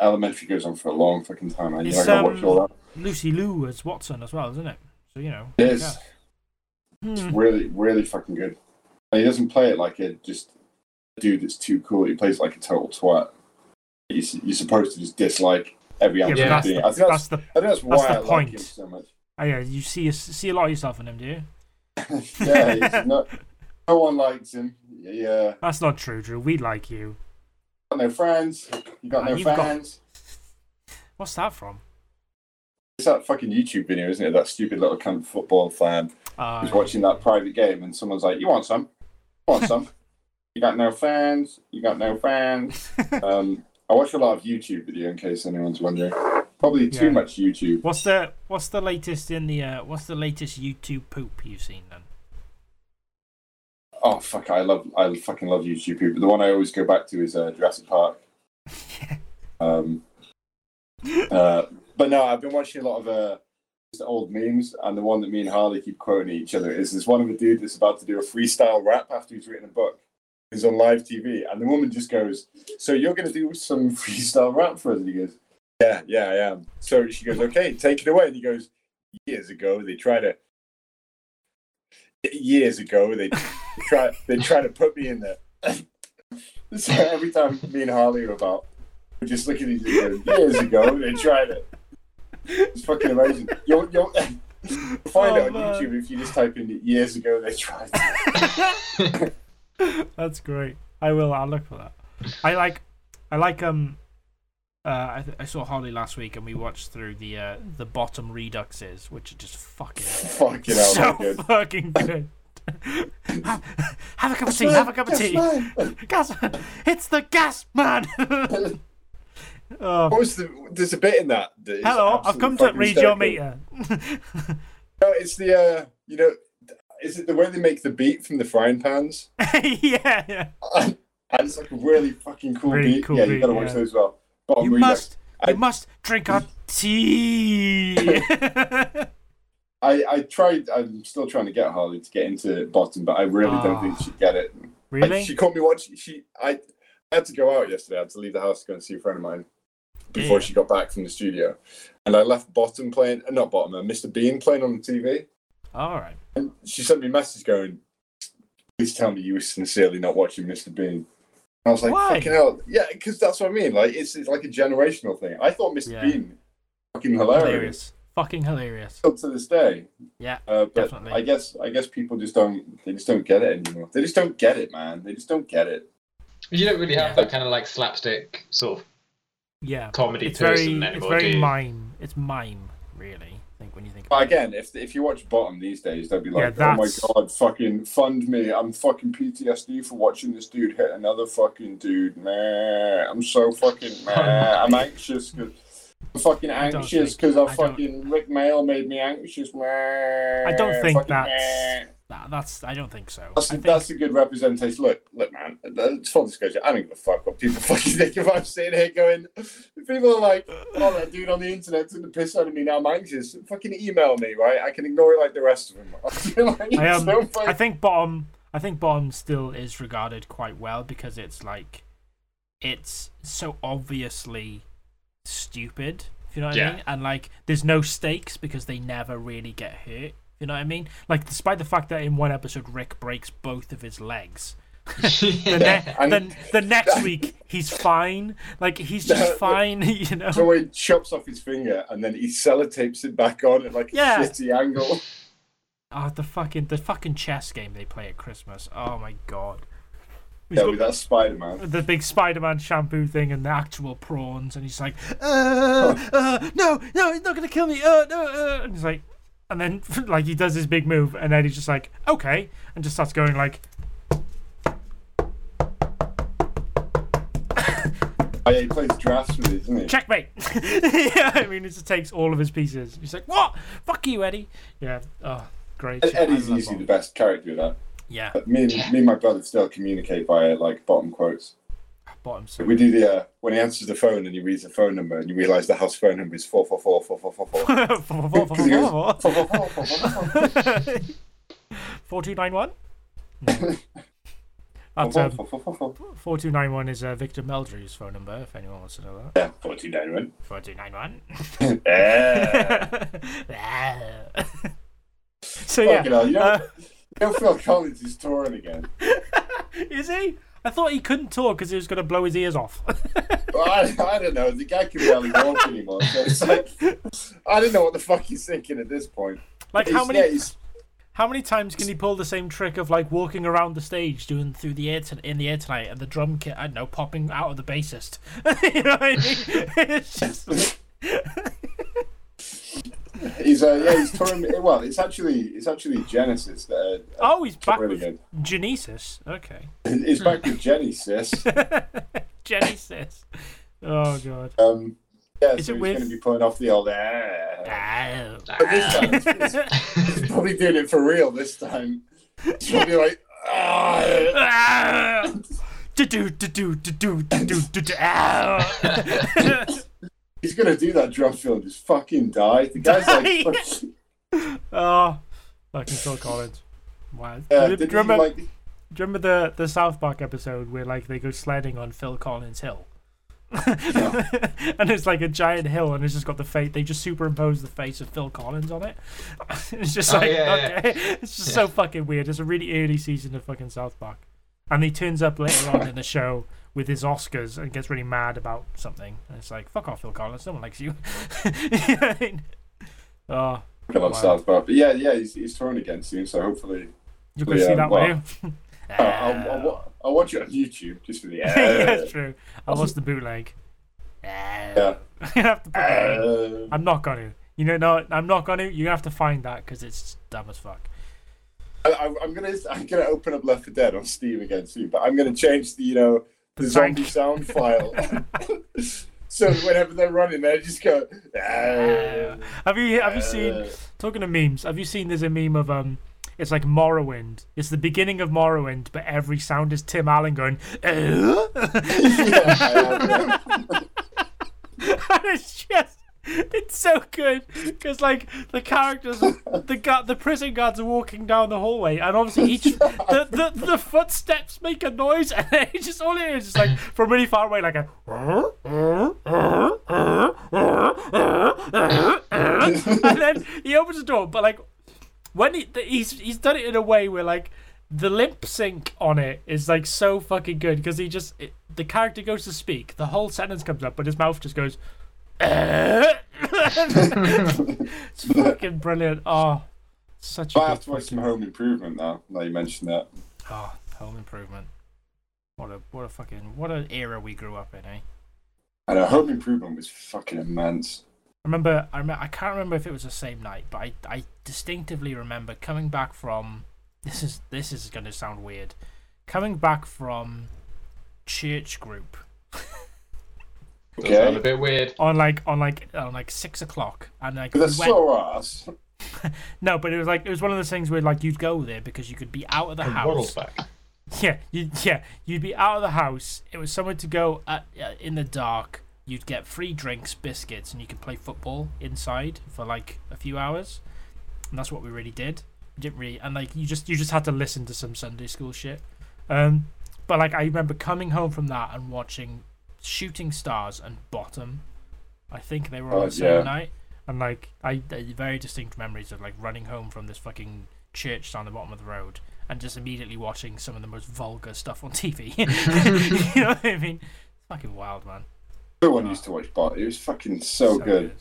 Elementary goes on for a long fucking time. I, It's, I gotta watch um, all that. Lucy Liu as Watson as well, isn't it? So you know. It is. yeah. It's Hmm. really, really fucking good. He doesn't play it like a just a dude that's too cool. He plays like a total twat. He's, you're supposed to just dislike every Yeah, Yeah. that's, the. I think that's that's, the. I think that's why that's the I like point. him so much. Oh yeah, you see see a lot of yourself in him, do you? <laughs> yeah, he's <laughs> no, no one likes him. Yeah, That's not true, Drew. We like you. got no friends. You got Ah, no you've got- fans. What's that from? It's that fucking YouTube video, isn't it? That stupid little cunt football fan Uh, who's watching that private game, and someone's like, "You want some? You want some? you got no fans. You got no fans." <laughs> Um, I watch a lot of YouTube video in case anyone's wondering. Probably too Yeah. much YouTube. What's the What's the latest in the uh, What's the latest YouTube poop you've seen then? Oh fuck! I love, I fucking love YouTube poop. The one I always go back to is uh, Jurassic Park. <laughs> Um, uh, but no, I've been watching a lot of uh, just old memes, and the one that me and Harley keep quoting each other is this one of a dude that's about to do a freestyle rap after he's written a book. He's on live TV, and the woman just goes, "So you're going to do some <laughs> freestyle rap for us?" And he goes, "Yeah, yeah, I am." So she goes, "Okay, take it away." And he goes, "Years ago, they tried to." Years ago, they <laughs> try they try to put me in there. <laughs> so every time me and Harley are about, we just look at each other. Years ago, they tried it. It's fucking amazing. You'll you'll find Oh, it on man. YouTube if you just type in years ago they tried. <laughs> That's great. I will. I'll look for that. I like. I like. Um. Uh, I, th- I saw Holly last week and we watched through the uh, the bottom reduxes, which are just fucking Fucking so good. fucking good. have, have a cup of tea. Have a cup of tea. <laughs> Gas. It's the gas man. <laughs> oh, What was the? There's a bit in that. that is hello. I've come to read your meter. <laughs> No, it's the uh, you know, is it the way they make the beat from the frying pans? <laughs> yeah, yeah. and it's like a really fucking cool Really beat. cool yeah, you gotta watch yeah. those as well. Bottom You must. I- You must drink our tea. <laughs> I, I tried. I'm still trying to get Harley to get into bottom, but I really don't think she'd get it. Like, really? she caught me watching. She I, I had to go out yesterday. I had to leave the house to go and see a friend of mine before Yeah. she got back from the studio, and I left bottom playing. uh, Not bottom. Uh, Mr. Bean playing on the TV. All right. And she sent me a message going, "Please tell me you were sincerely not watching Mr. Bean." And I was like, Why? "Fucking hell, yeah," because that's what I mean. Like, it's, it's like a generational thing. I thought Mr. Yeah. Bean fucking hilarious. Hilarious. Fucking hilarious. Still to this day. Yeah. Uh, but Definitely. I guess I guess people just don't they just don't get it anymore. They just don't get it, man. They just don't get it. You don't really have Yeah. that kind of like slapstick sort of Yeah. comedy It's person very, it's anymore, do very mime. It's mime, really. I think when you think. But About it. again, if if you watch Bottom these days, they'll be Yeah, like, "Oh my god, fucking fund me! I'm fucking PTSD for watching this dude hit another fucking dude. Man, I'm so fucking <laughs> man. I'm anxious because I'm fucking anxious because I I fucking Rik Mayall made me anxious. Man, I don't think Fucking that's. meh. That, that's. I don't think so. That's, I think, that's a good representation. Look, look, man. It's full disclosure. I don't give a fuck what people <laughs> fucking think if I'm sitting here going. People are like, "Oh, that dude on the internet took the piss out of me. Now I'm anxious." Fucking email me, right? I can ignore it like the rest of them. <laughs> like, I, um, no fucking- I think bottom. I think bottom still is regarded quite well because it's like, it's so obviously stupid. If you know what I mean, and like, there's no stakes because they never really get hurt. You know what I mean? Like, despite the fact that in one episode Rick breaks both of his legs, <laughs> the, ne- And- the, the next week he's fine. Like he's just fine. <laughs> You know. So he chops off his finger and then he sellotapes it back on at like a shitty angle. <laughs> Oh, the fucking the fucking chess game they play at Christmas. Oh my god. He's Yeah, got that Spider Man. the big Spider-Man shampoo thing and the actual prawns, and he's like, uh, uh, no, no, he's not gonna kill me. Uh, no, uh. And he's like, and then <laughs> like he does his big move, and then he's just like, okay, and just starts going like, Oh, yeah, he plays drafts with it, doesn't he? checkmate. <laughs> yeah, I mean, it just takes all of his pieces. He's like, what? Fuck you, Eddie. Yeah. Oh, great. Ed- Eddie's usually the best character of that. Yeah, But me and me and my brother still communicate via like bottom quotes. Bottom. So We do the uh, when he answers the phone and he reads the phone number and you realise the house phone number is four four four four four four four. Because he goes, "Four, four, four, four, four, four, four, Four two nine one. That's four, um, four, four, four, four." four two nine one is uh, Victor Meldrew's phone number. If anyone wants to know that. Yeah, fourteen nine one. Four two nine one. Yeah. so yeah, Fucking hell, you know, uh, you know Phil Collins is touring again. is he? I thought he couldn't talk because he was going to blow his ears off. <laughs> Well, I, I don't know. The guy can barely walk anymore. So it's like I don't know what the fuck he's thinking at this point. like how many? yeah, How many times can he pull the same trick of like walking around the stage, doing through the air to, in the air tonight, and the drum kit? I don't know, popping out of the bassist. <laughs> you know what I mean? <laughs> It's just He's uh, yeah, he's touring. Well, it's actually it's actually Genesis that are, are oh, he's back with again. Genesis. Okay, <laughs> He's back with Jenny, sis. <laughs> Genesis. Oh god. Um, yeah, Is so it he's with- going to be pulling off the old. Ah. Ah. But this time, he's, he's probably doing it for real this time. He's probably like, ah. Ah. Do-do, do-do, do-do, do-do, do-do, ah. He's going to do that drum fill and just fucking die. The guy's Die? like, <laughs> fuck- <laughs> oh, fucking Phil Collins. Wow. yeah, do, you did remember, like, do you remember the, the South Park episode where like they go sledding on Phil Collins Hill? <laughs> and it's like a giant hill, and it's just got the face. They just superimpose the face of Phil Collins on it. it's just Oh, like yeah, yeah. okay, it's just so fucking weird. It's a really early season of fucking South Park, and he turns up later on in the show with his Oscars and gets really mad about something. And it's like, fuck off, Phil Collins. No one likes you. <laughs> You know I mean? Oh, Wow. South Park. But yeah, yeah, he's, he's touring again soon, so hopefully. you can Yeah, see that, will well, you? I'll, I'll, I'll, I'll watch it on YouTube just for the. <laughs> yeah, that's true. I watched the bootleg. Yeah. <laughs> I'm have to put. Uh, I'm not gonna. You know, no, I'm not gonna. You're have to find that because it's dumb as fuck. I, I'm gonna I'm gonna open up Left 4 Dead on Steam again soon, but I'm gonna change the you know the zombie sound file. <laughs> so whenever they're running, they just go. "Ah, Have you have you seen? uh." Talking of memes, have you seen? There's a meme of um. It's like Morrowind. It's the beginning of Morrowind, but every sound is Tim Allen going. Yeah, I have, yeah. <laughs> and it's just <laughs> It's so good because like the characters, <laughs> the gu- the prison guards are walking down the hallway, and obviously each <laughs> the, the, the footsteps make a noise, and it's just all it is, just like from really far away, like a. and then he opens the door, but like when he he's he's done it in a way where like the lip sync on it is like so fucking good because he just it, the character goes to speak, the whole sentence comes up, but his mouth just goes. It's <laughs> fucking brilliant. Oh, such a I have to watch some Home Improvement now. Now you mentioned that. Oh, Home Improvement. What a what a fucking what an era we grew up in, eh? And know Home Improvement was fucking immense. I remember I remember I can't remember if it was the same night, but I I distinctively remember coming back from this is this is going to sound weird. Coming back from church group <laughs> Does sound a bit weird. on like on like on like six o'clock and like because we went- so ass. <laughs> no, but it was like it was one of those things where like you'd go there because you could be out of the The house. world's back. <laughs> Yeah, you yeah, you'd be out of the house. It was somewhere to go at, uh, in the dark. You'd get free drinks, biscuits, and you could play football inside for like a few hours. And that's what we really did. We didn't really, and like you just you just had to listen to some Sunday school shit. Um, but like I remember coming home from that and watching Shooting Stars and Bottom. I think they were on Oh, the same yeah. night, and like I, I very distinct memories of like running home from this fucking church down the bottom of the road and just immediately watching some of the most vulgar stuff on TV. <laughs> you know <laughs> what I mean? It's fucking wild, man. No one used to watch Bot. It was fucking so, good.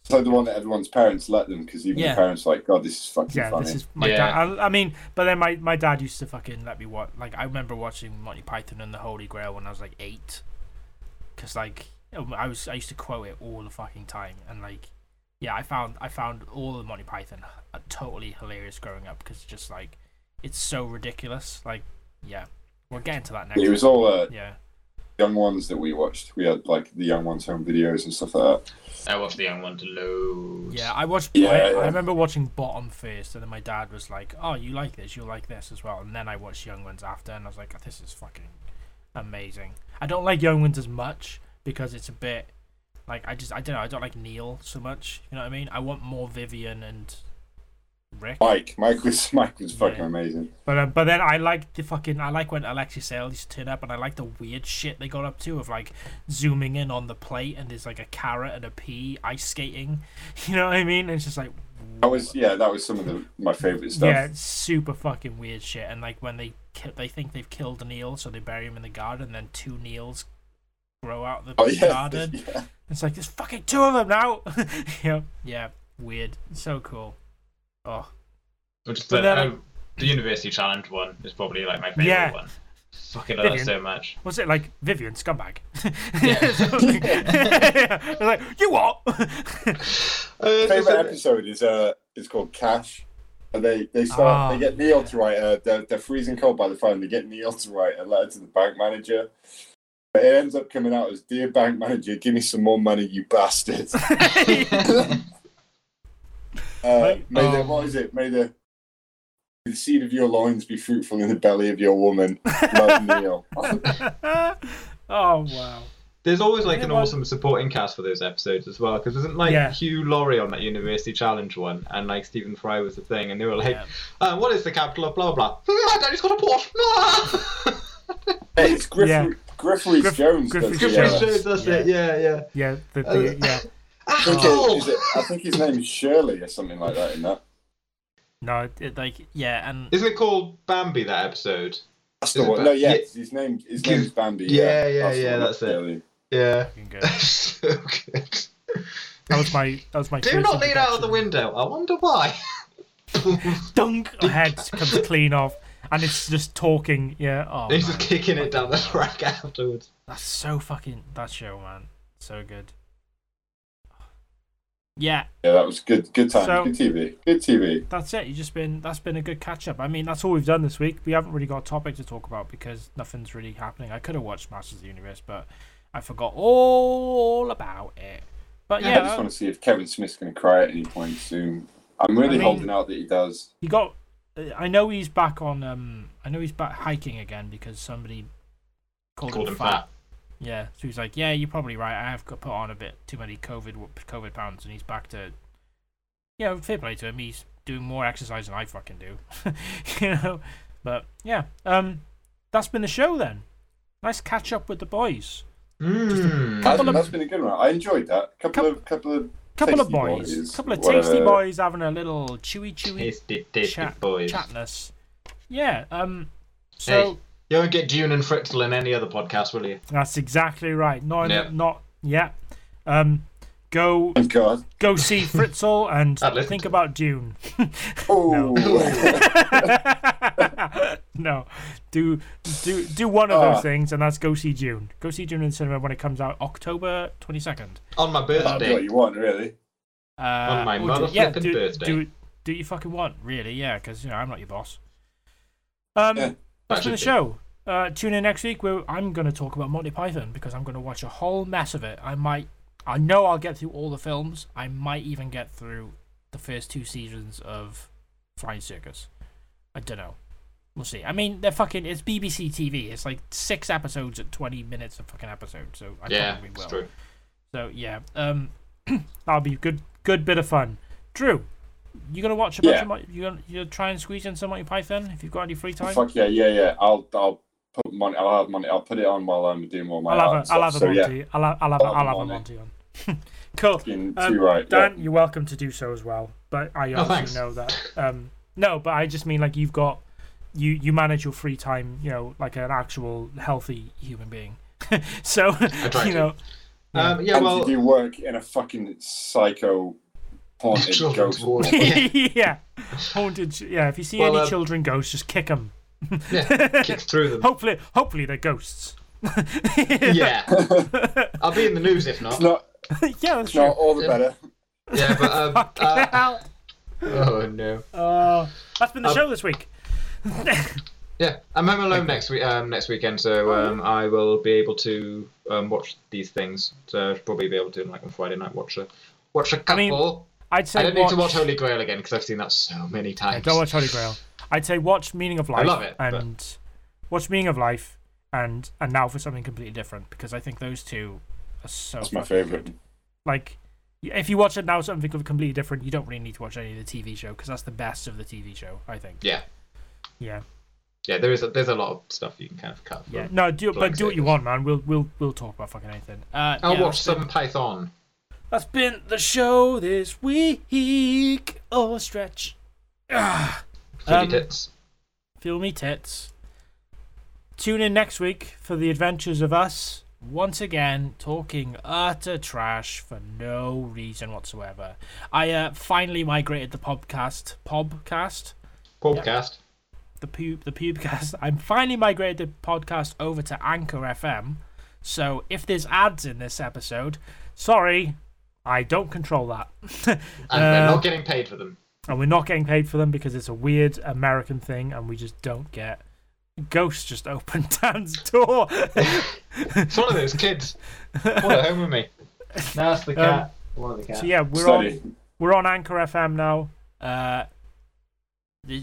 It's like the one that everyone's parents let them because even Yeah. the parents were like, God, this is fucking Yeah, funny. this is my Yeah. dad. I, I mean, but then my, my dad used to fucking let me watch. Like, I remember watching Monty Python and the Holy Grail when I was like eight, because like I was I used to quote it all the fucking time, and like yeah, I found I found all of Monty Python uh, totally hilarious growing up because just like it's so ridiculous. Like yeah, we'll get into that next. It was all uh, yeah. young ones that we watched. We had like the young ones home videos and stuff like that. I watched the young one to loads. Yeah, I watched. Yeah, I, yeah. I remember watching Bottom first, and then my dad was like, "Oh, you like this? You'll like this as well." And then I watched Young Ones after, and I was like, "This is fucking amazing." I don't like Young as much because it's a bit like I just I don't know. I don't like Neil so much. You know what I mean? I want more Vyvyan and Rick. Mike, Mike was <laughs> Mike was fucking Yeah. amazing. But uh, but then I like the fucking I like when Alexei Sayle used to turn up, and I like the weird shit they got up to of like zooming in on the plate, and there's like a carrot and a pea ice skating. <laughs> You know what I mean? And it's just like That was yeah, that was some of the my favorite stuff. yeah, super fucking weird shit. And like when they ki- they think they've killed a Neil, so they bury him in the garden, and then two Neils grow out of the Oh yeah, garden. <laughs> yeah. It's like there's fucking two of them now. <laughs> yeah, yeah, weird. So cool. Oh, Which is the, then- um, the University Challenge one is probably like my favorite Yeah. one. Fucking love that Vyvyan. so much. was it like Vyvyan scumbag? <laughs> Yeah. I was like, you what? Uh, favorite episode is uh is called Cash. And they they start Ah. they get Neil to write uh they're, they're freezing cold by the phone. They get Neil to write a letter to the bank manager. But it ends up coming out as Dear Bank Manager, give me some more money, you bastard. <laughs> <laughs> Uh, may the, Um, what is it? May the the seed of your loins be fruitful in the belly of your woman. Love <laughs> Neil. oh wow. There's always like an well- awesome supporting cast for those episodes as well, because wasn't like Yeah. Hugh Laurie on that University Challenge one, and like Stephen Fry was the thing, and they were like, Yeah. uh, "What is the capital of blah blah?" "Hmm, My daddy's got a Porsche. Ah! Hey, it's Griff, Yeah. Griff Rhys Griff- Jones. Does Rhys Griffin uh, Jones, that's it. Yeah, yeah. Yeah, the, Uh, the, yeah. <laughs> I think, Oh! it, is it, I think his name is Shirley or something like that in that. No, it, it, like yeah, and Isn't it called Bambi that episode? That's the one. No, yeah, yeah. his name his Give- name's Bambi. yeah, yeah, the yeah, that's it. Shirley. Yeah. fucking <laughs> so good. That was my that was my. Do not lean out of the window. I wonder why. <laughs> Dunk, head comes clean off, and it's just talking. Yeah, oh, He's man. just kicking it down the track afterwards. That's so fucking that show, man. So good. Yeah, Yeah, that was good. Good time. So- good TV. Good TV. that's it. You just been that's been a good catch up. I mean, that's all we've done this week. We haven't really got a topic to talk about because nothing's really happening. I could have watched Masters of the Universe, but I forgot all about it. But Yeah, yeah, I just want to see if Kevin Smith's going to cry at any point soon. I'm really I mean- holding out that he does. he got. I know he's back on. Um, I know he's back hiking again because somebody called, Called him him fat. fat. Yeah, so he's like, yeah, you're probably right. I have put on a bit too many COVID COVID pounds, and he's back to, yeah, fair play to him. He's doing more exercise than I fucking do, <laughs> you know. But yeah, um, that's been the show then. Nice catch up with the boys. Mm. That's, of- that's been a good one. I enjoyed that. Couple Coup- of couple of Couple of Tasty boys, boys, couple of whatever. tasty boys having a little chewy chewy Tasty, tasty chat boys. chatness. Yeah. Um. So. Hey. You won't get Dune and Fritzl in any other podcast, will you? That's exactly right. Not, Yeah. not, yeah. Um, go, thank God. go see Fritzl and think about Dune. <laughs> Oh, <laughs> no, do do do one of those Ah. things, and that's go see Dune. Go see Dune in the cinema when it comes out October twenty second. On my that'd be birthday. what you want, really. Uh, On my oh, do- mother yeah, do, birthday. Do do you fucking want, really? Yeah, because you know I'm not your boss. Um, Yeah. that's That been the show. Uh, tune in next week where I'm going to talk about Monty Python because I'm going to watch a whole mess of it. I might, I know I'll get through all the films. I might even get through the first two seasons of Flying Circus. I don't know. We'll see. I mean, they're fucking. It's BBC TV. It's like six episodes at 20 minutes a fucking episode. So I yeah, probably will. true. So yeah, um, <clears throat> that'll be a good, good bit of fun. Drew, you gonna watch a bunch Yeah. of Mon- you gonna you gonna try and squeeze in some Monty Python if you've got any free time? Fuck yeah, yeah, yeah. I'll I'll put money. I'll have money. I'll put it on while I'm doing all my I'll have art a, and I'll have stuff. a So yeah, Monty. I'll have, I'll have, a, I'll I'll have have a a Monty. Monty on. <laughs> cool. Um, too right. yeah. Dan, you're welcome to do so as well. But I Oh, also thanks. know that. Um, no, but I just mean like you've got you you manage your free time, you know, like an actual healthy human being. <laughs> so you know, yeah. Um, yeah, and well, to do work in a fucking psycho haunted ghost <laughs> yeah, haunted. Yeah, if you see Well, any um, children ghosts, just kick them. Yeah, kicks <laughs> through them. hopefully, hopefully they're ghosts. <laughs> Yeah, I'll be in the news if not. not, <laughs> yeah, that's it's true. not all the Yeah. better. Yeah, but um, uh, oh no. Uh, that's been the Um, show this week. Yeah, I'm home alone next week. Um, next weekend, so Oh, um, I will be able to um, watch these things. So I'll probably be able to like on Friday night watch a watch a I couple. I mean, I'd say I don't watch, need to watch Holy Grail again because I've seen that so many Yeah, times. don't watch Holy Grail. I'd say watch Meaning of Life love it, but- and watch Meaning of Life and and now for something completely different because I think those two are so That's my favorite. good. like if you watch it now something completely different you don't really need to watch any of the TV show because that's the best of the TV show I think Yeah, yeah yeah. There is a, there's a lot of stuff you can kind of cut. From. yeah no do but Flying do what you want man we'll we'll we'll talk about fucking anything uh, I'll yeah, watch that's been- some Python. That's been the show this week. Oh, stretch. Ah, Footy Um, tits. feel me tits. Tune in next week for the adventures of us once again talking utter trash for no reason whatsoever. I uh, finally migrated the podcast, podcast, Podcast. the pub, the pubcast. <laughs> I'm finally migrated the podcast over to Anchor FM. So if there's ads in this episode, sorry, I don't control that. <laughs> And Uh, we're not getting paid for them. And we're not getting paid for them because it's a weird American thing, and we just don't get. Ghost just <laughs> opened Dan's door. It's one of those kids. Want at home with me? Now that's the cat. one of the cats. so yeah, we're Steady. on we're on Anchor FM now. Uh,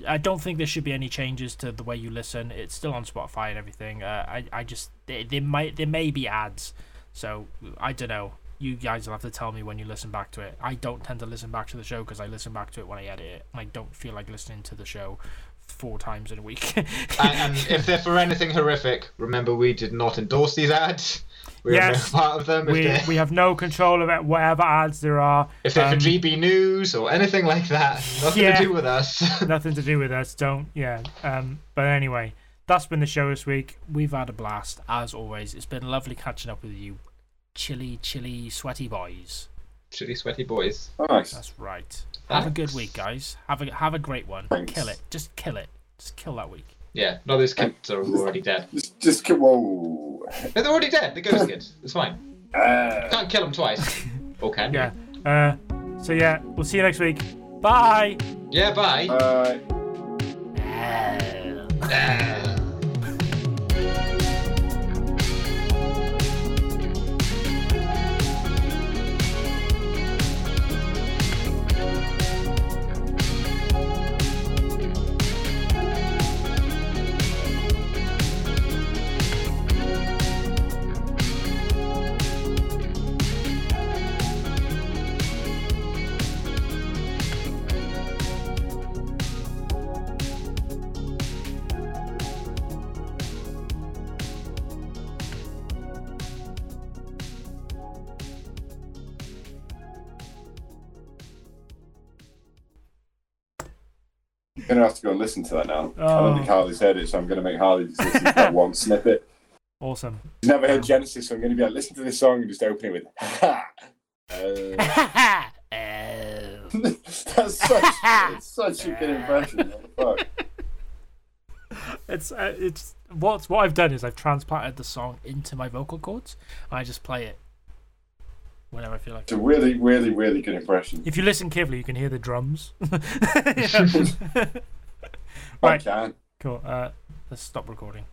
I don't think there should be any changes to the way you listen. It's still on Spotify and everything. Uh, I I just there, there might there may be ads, so I don't know. You guys will have to tell me when you listen back to it. I don't tend to listen back to the show because I listen back to it when I edit it. I don't feel like listening to the show four times in a week. <laughs> and, and if they're for anything horrific, remember we did not endorse these ads. We Yes, part of them. We we have no control of whatever ads there are. if they're um, for GB News or anything like that, nothing Yeah. to do with us. <laughs> nothing to do with us. Don't yeah. Um. But anyway, that's been the show this week. We've had a blast as always. It's been lovely catching up with you, chilly, chilly, sweaty boys. Chilly, sweaty boys. Nice. That's right. Have a good week, guys. Have a have a great one. Thanks. Kill it. Just kill it. Just kill that week. Yeah, no, those kids are already dead. Just, just keep- whoa. They're already dead. The ghost kids. It's fine. Ah. Can't kill them twice. <laughs> Or can you? Yeah. Uh. So yeah, we'll see you next week. Bye. Yeah, bye. Uh, gonna have to go and listen to that now. I Oh. don't think Harley's heard it, so I'm gonna make Harley just listen to that <laughs> one snippet. Awesome. He's never heard Genesis, so I'm gonna be like, listen to this song and just open it with ha. <laughs> <laughs> Uh, Oh. that's such it's such a good impression. Fuck? It's uh, it's what's what I've done is I've transplanted the song into my vocal cords. And I just play it whenever I feel like. It's a really, really, really good impression. If you listen carefully, you can hear the drums. <laughs> <laughs> I right, can. cool. Uh, let's stop recording.